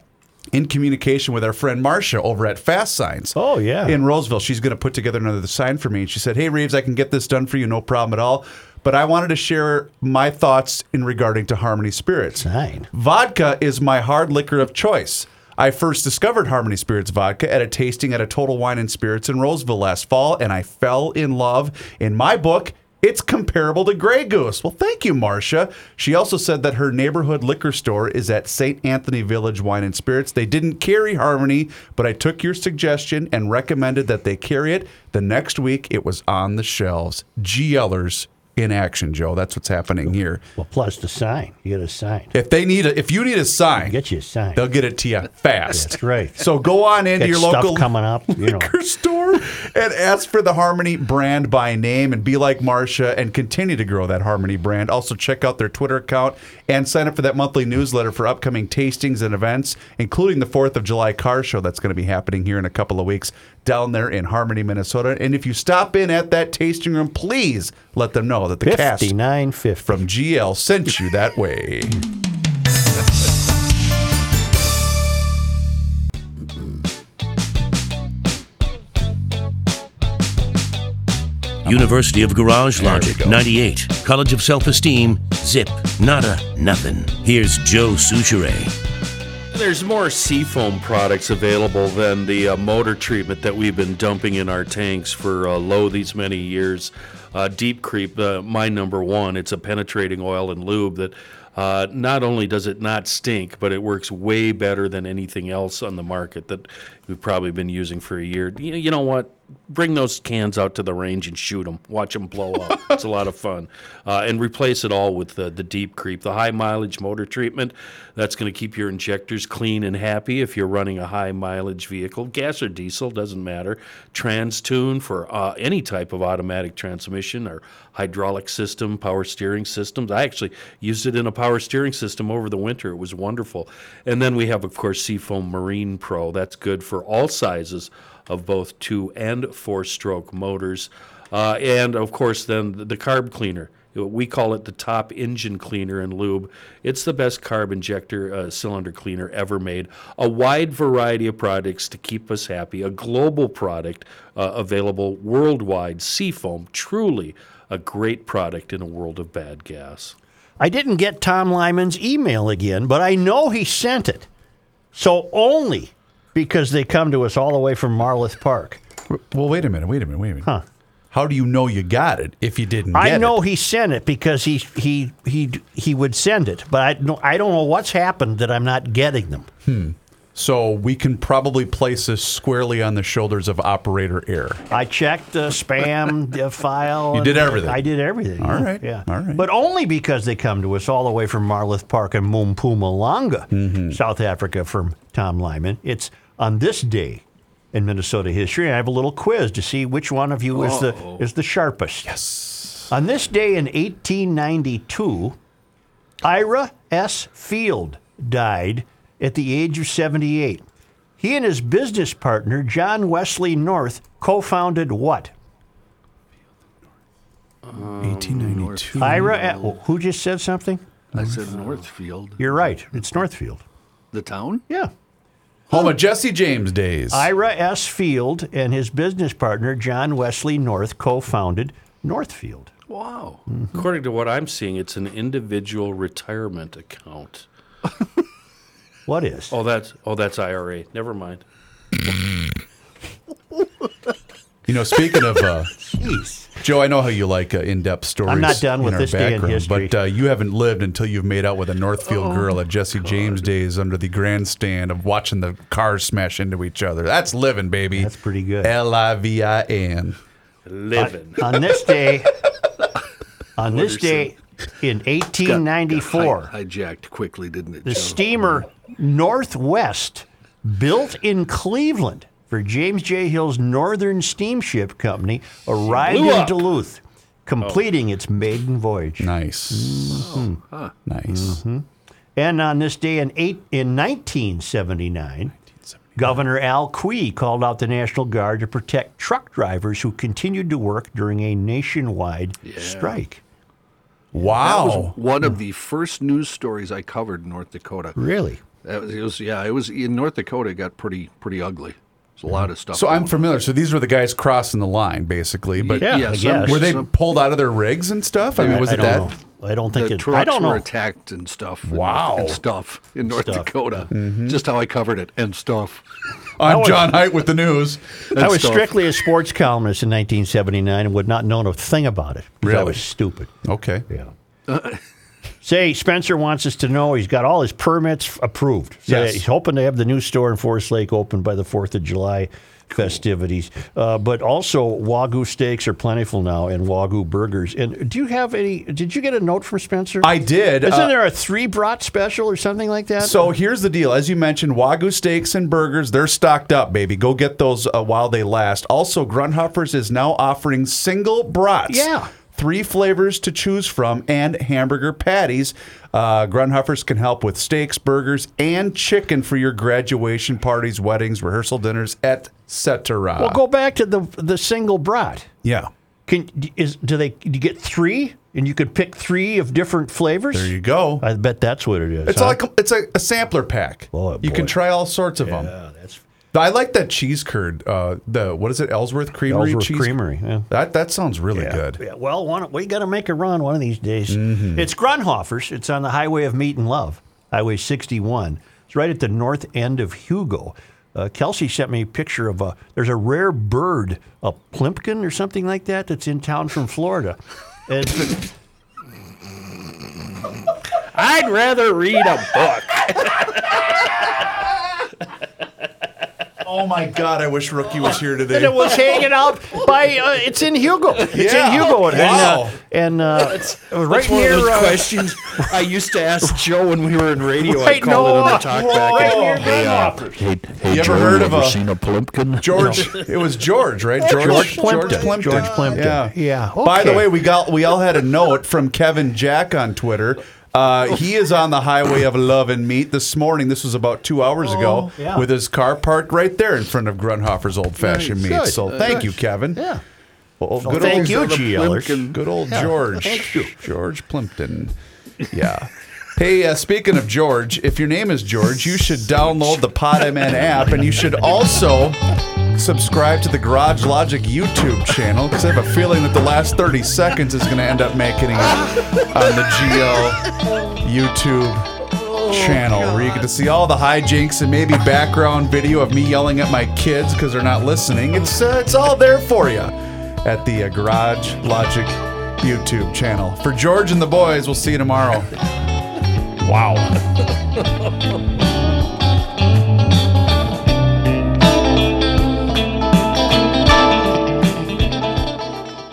in communication with our friend Marcia over at Fast Signs. Oh, yeah. In Roseville. She's going to put together another sign for me. And she said, Hey, Reeves, I can get this done for you, no problem at all. But I wanted to share my thoughts in regarding to Harmony Spirits. Sign. Vodka is my hard liquor of choice. I first discovered Harmony Spirits vodka at a tasting at a Total Wine and Spirits in Roseville last fall, and I fell in love. In my book, it's comparable to Grey Goose. Well, thank you, Marcia. She also said that her neighborhood liquor store is at St. Anthony Village Wine and Spirits. They didn't carry Harmony, but I took your suggestion and recommended that they carry it. The next week, it was on the shelves. GLers in action, Joe. That's what's happening here. Well, plus the sign. You get a sign. If they need a, if you need a sign, Get you a sign. they'll get it to you fast. That's right. So go on into Get your local coming up. You know. liquor store and ask for the Harmony brand by name and be like Marcia and continue to grow that Harmony brand. Also check out their Twitter account and sign up for that monthly newsletter for upcoming tastings and events, including the 4th of July car show that's going to be happening here in a couple of weeks down there in Harmony, Minnesota. And if you stop in at that tasting room, please let them know that the cast Fifty nine fifty. from GL sent you that way. University of Garage Logic, 98. College of Self Esteem, zip, nada, nothing. Here's Joe Soucheray. There's more seafoam products available than the uh, motor treatment that we've been dumping in our tanks for uh, low these many years. Uh, Deep Creep, uh, my number one, it's a penetrating oil and lube that Uh, not only does it not stink, but it works way better than anything else on the market that we've probably been using for a year. You, you know what? Bring those cans out to the range and shoot them. Watch them blow up. it's a lot of fun. Uh, and replace it all with the, the Deep Creep, the high mileage motor treatment. That's going to keep your injectors clean and happy if you're running a high mileage vehicle. Gas or diesel, doesn't matter. Trans tune for uh, any type of automatic transmission or hydraulic system, power steering systems. I actually used it in a power steering system over the winter. It was wonderful. And then we have, of course, Seafoam Marine Pro. That's good for all sizes of both two and four stroke motors. Uh, and of course, then the, the carb cleaner. We call it the top engine cleaner and lube. It's the best carb injector uh, cylinder cleaner ever made. A wide variety of products to keep us happy. A global product uh, available worldwide. Seafoam, truly a great product in a world of bad gas. I didn't get Tom Lyman's email again, but I know he sent it. So only because they come to us all the way from Marloth Park. Well, wait a minute. Wait a minute. Wait a minute. Huh. How do you know you got it if you didn't? I know it? he sent it because he he he he would send it, but I don't I don't know what's happened that I'm not getting them. Hmm. So we can probably place this squarely on the shoulders of operator error. I checked the spam uh, file. You did everything. I did everything. All right. yeah, All right. But only because they come to us all the way from Marloth Park and Mpumalanga, Mm-hmm. South Africa, from Tom Lyman. It's on this day in Minnesota history. And I have a little quiz to see which one of you is the Uh-oh. is the sharpest. Yes. On this day in 1892, Ira S. Field died at the age of 78. He and his business partner, John Wesley North, co founded what? Um, 1892. Ira, A- who just said something? I said Northfield. You're right. It's Northfield. The town? Yeah. Home of Jesse James days. Ira S. Field and his business partner, John Wesley North, co founded Northfield. Wow. Mm-hmm. According to what I'm seeing, it's an individual retirement account. What is? Oh, that's oh, that's IRA. Never mind. You know, speaking of, uh, Jeez. Joe, I know how you like uh, in-depth stories. I'm not done in with our this day in history. But uh, you haven't lived until you've made out with a Northfield Oh, girl at Jesse James days under the grandstand of watching the cars smash into each other. That's living, baby. That's pretty good. L I V I N. Living. On this day, on this day in 1894, got hi- hijacked quickly, didn't it? the Joe? steamer Northwest, built in Cleveland for James J. Hill's Northern Steamship Company, arrived in up. Duluth, completing its maiden voyage. Nice. Mhm. Huh. Nice. Mhm. And on this day in eight in 1979, Governor Al Quie called out the National Guard to protect truck drivers who continued to work during a nationwide strike. That Wow. was one of the first news stories I covered in North Dakota. Really? That was, it was yeah, it was in North Dakota. It got pretty pretty ugly. There's a lot of stuff. So I'm going familiar. So these were the guys crossing the line, basically. But Yeah, Yeah, some- were they some- pulled out of their rigs and stuff? I mean, was I it don't that? know. I don't think the it. trucks I don't were know. attacked and stuff. Wow. and stuff in North Stuff. Dakota. Mm-hmm. Just how I covered it and stuff. I'm was- John Height with the news. I was stuff. strictly a sports columnist in 1979 and would not know a thing about it. 'cause I was stupid. Okay. Yeah. Say Spencer wants us to know he's got all his permits approved. So Yes. he's hoping to have the new store in Forest Lake open by the Fourth of July festivities. Uh, but also Wagyu steaks are plentiful now and Wagyu burgers. And do you have any? Did you get a note from Spencer? I did. Isn't Uh, there a three brat special or something like that? So here's the deal. As you mentioned, Wagyu steaks and burgers, they're stocked up, baby. Go get those uh, while they last. Also, Grunhofers is now offering single brats. Yeah. Three flavors to choose from and hamburger patties. Uh, Grunhofers can help with steaks, burgers, and chicken for your graduation parties, weddings, rehearsal dinners, etc. well, go back to the the single brat. Yeah. Can is do they do you get three and you could pick three of different flavors? There you go. I bet that's what it is. It's huh? like it's a, a sampler pack. Boy, you can try all sorts of them. yeah, that's I like that cheese curd. Uh, the what is it? Ellsworth Creamery Ellsworth cheese. Creamery. Yeah. That that sounds really Yeah. good. Yeah, well, one, we got to make a run one of these days. Mm-hmm. It's Grunhofer's. It's on the Highway of Meat and Love, Highway 61. It's right at the north end of Hugo. Uh, Kelsey sent me a picture of a. There's a rare bird, a plimpkin or something like that, that's in town from Florida. And it's been- I'd rather read a book. Oh my God! I wish Rookie was here today. And it was hanging out by. Uh, it's in Hugo. It's Yeah. in Hugo. And, Wow. uh, and uh, it's right That's one near. of those uh, questions I used to ask Joe when we were in radio. I Right, called it on Noah. the talk back. Right Hey, Grand uh, hey, hey, You ever heard of ever a- seen a Plimpkin? George, it was George, right? George, George Plimpton. George Plimpton. George Plimpton. Yeah, Yeah, By the way, we got we all had a note from Kevin Jack on Twitter. Uh, he is on the highway of love and meat this morning. This was about two hours ago, Oh, yeah. with his car parked right there in front of Grunhofer's Old Fashioned. Meat. Good. So thank you, Kevin. Yeah. Well, good thank old, you. Plimpton. Good old George. thank you. George Plimpton. Yeah. Hey, uh, speaking of George, if your name is George, you should download the PodMN app, and you should also subscribe to the Garage Logic YouTube channel because I have a feeling that the last 30 seconds is going to end up making it on the GL YouTube channel where you get to see all the hijinks and maybe background video of me yelling at my kids because they're not listening. It's uh, it's all there for you at the uh, Garage Logic YouTube channel. For George and the boys, we'll see you tomorrow. Wow.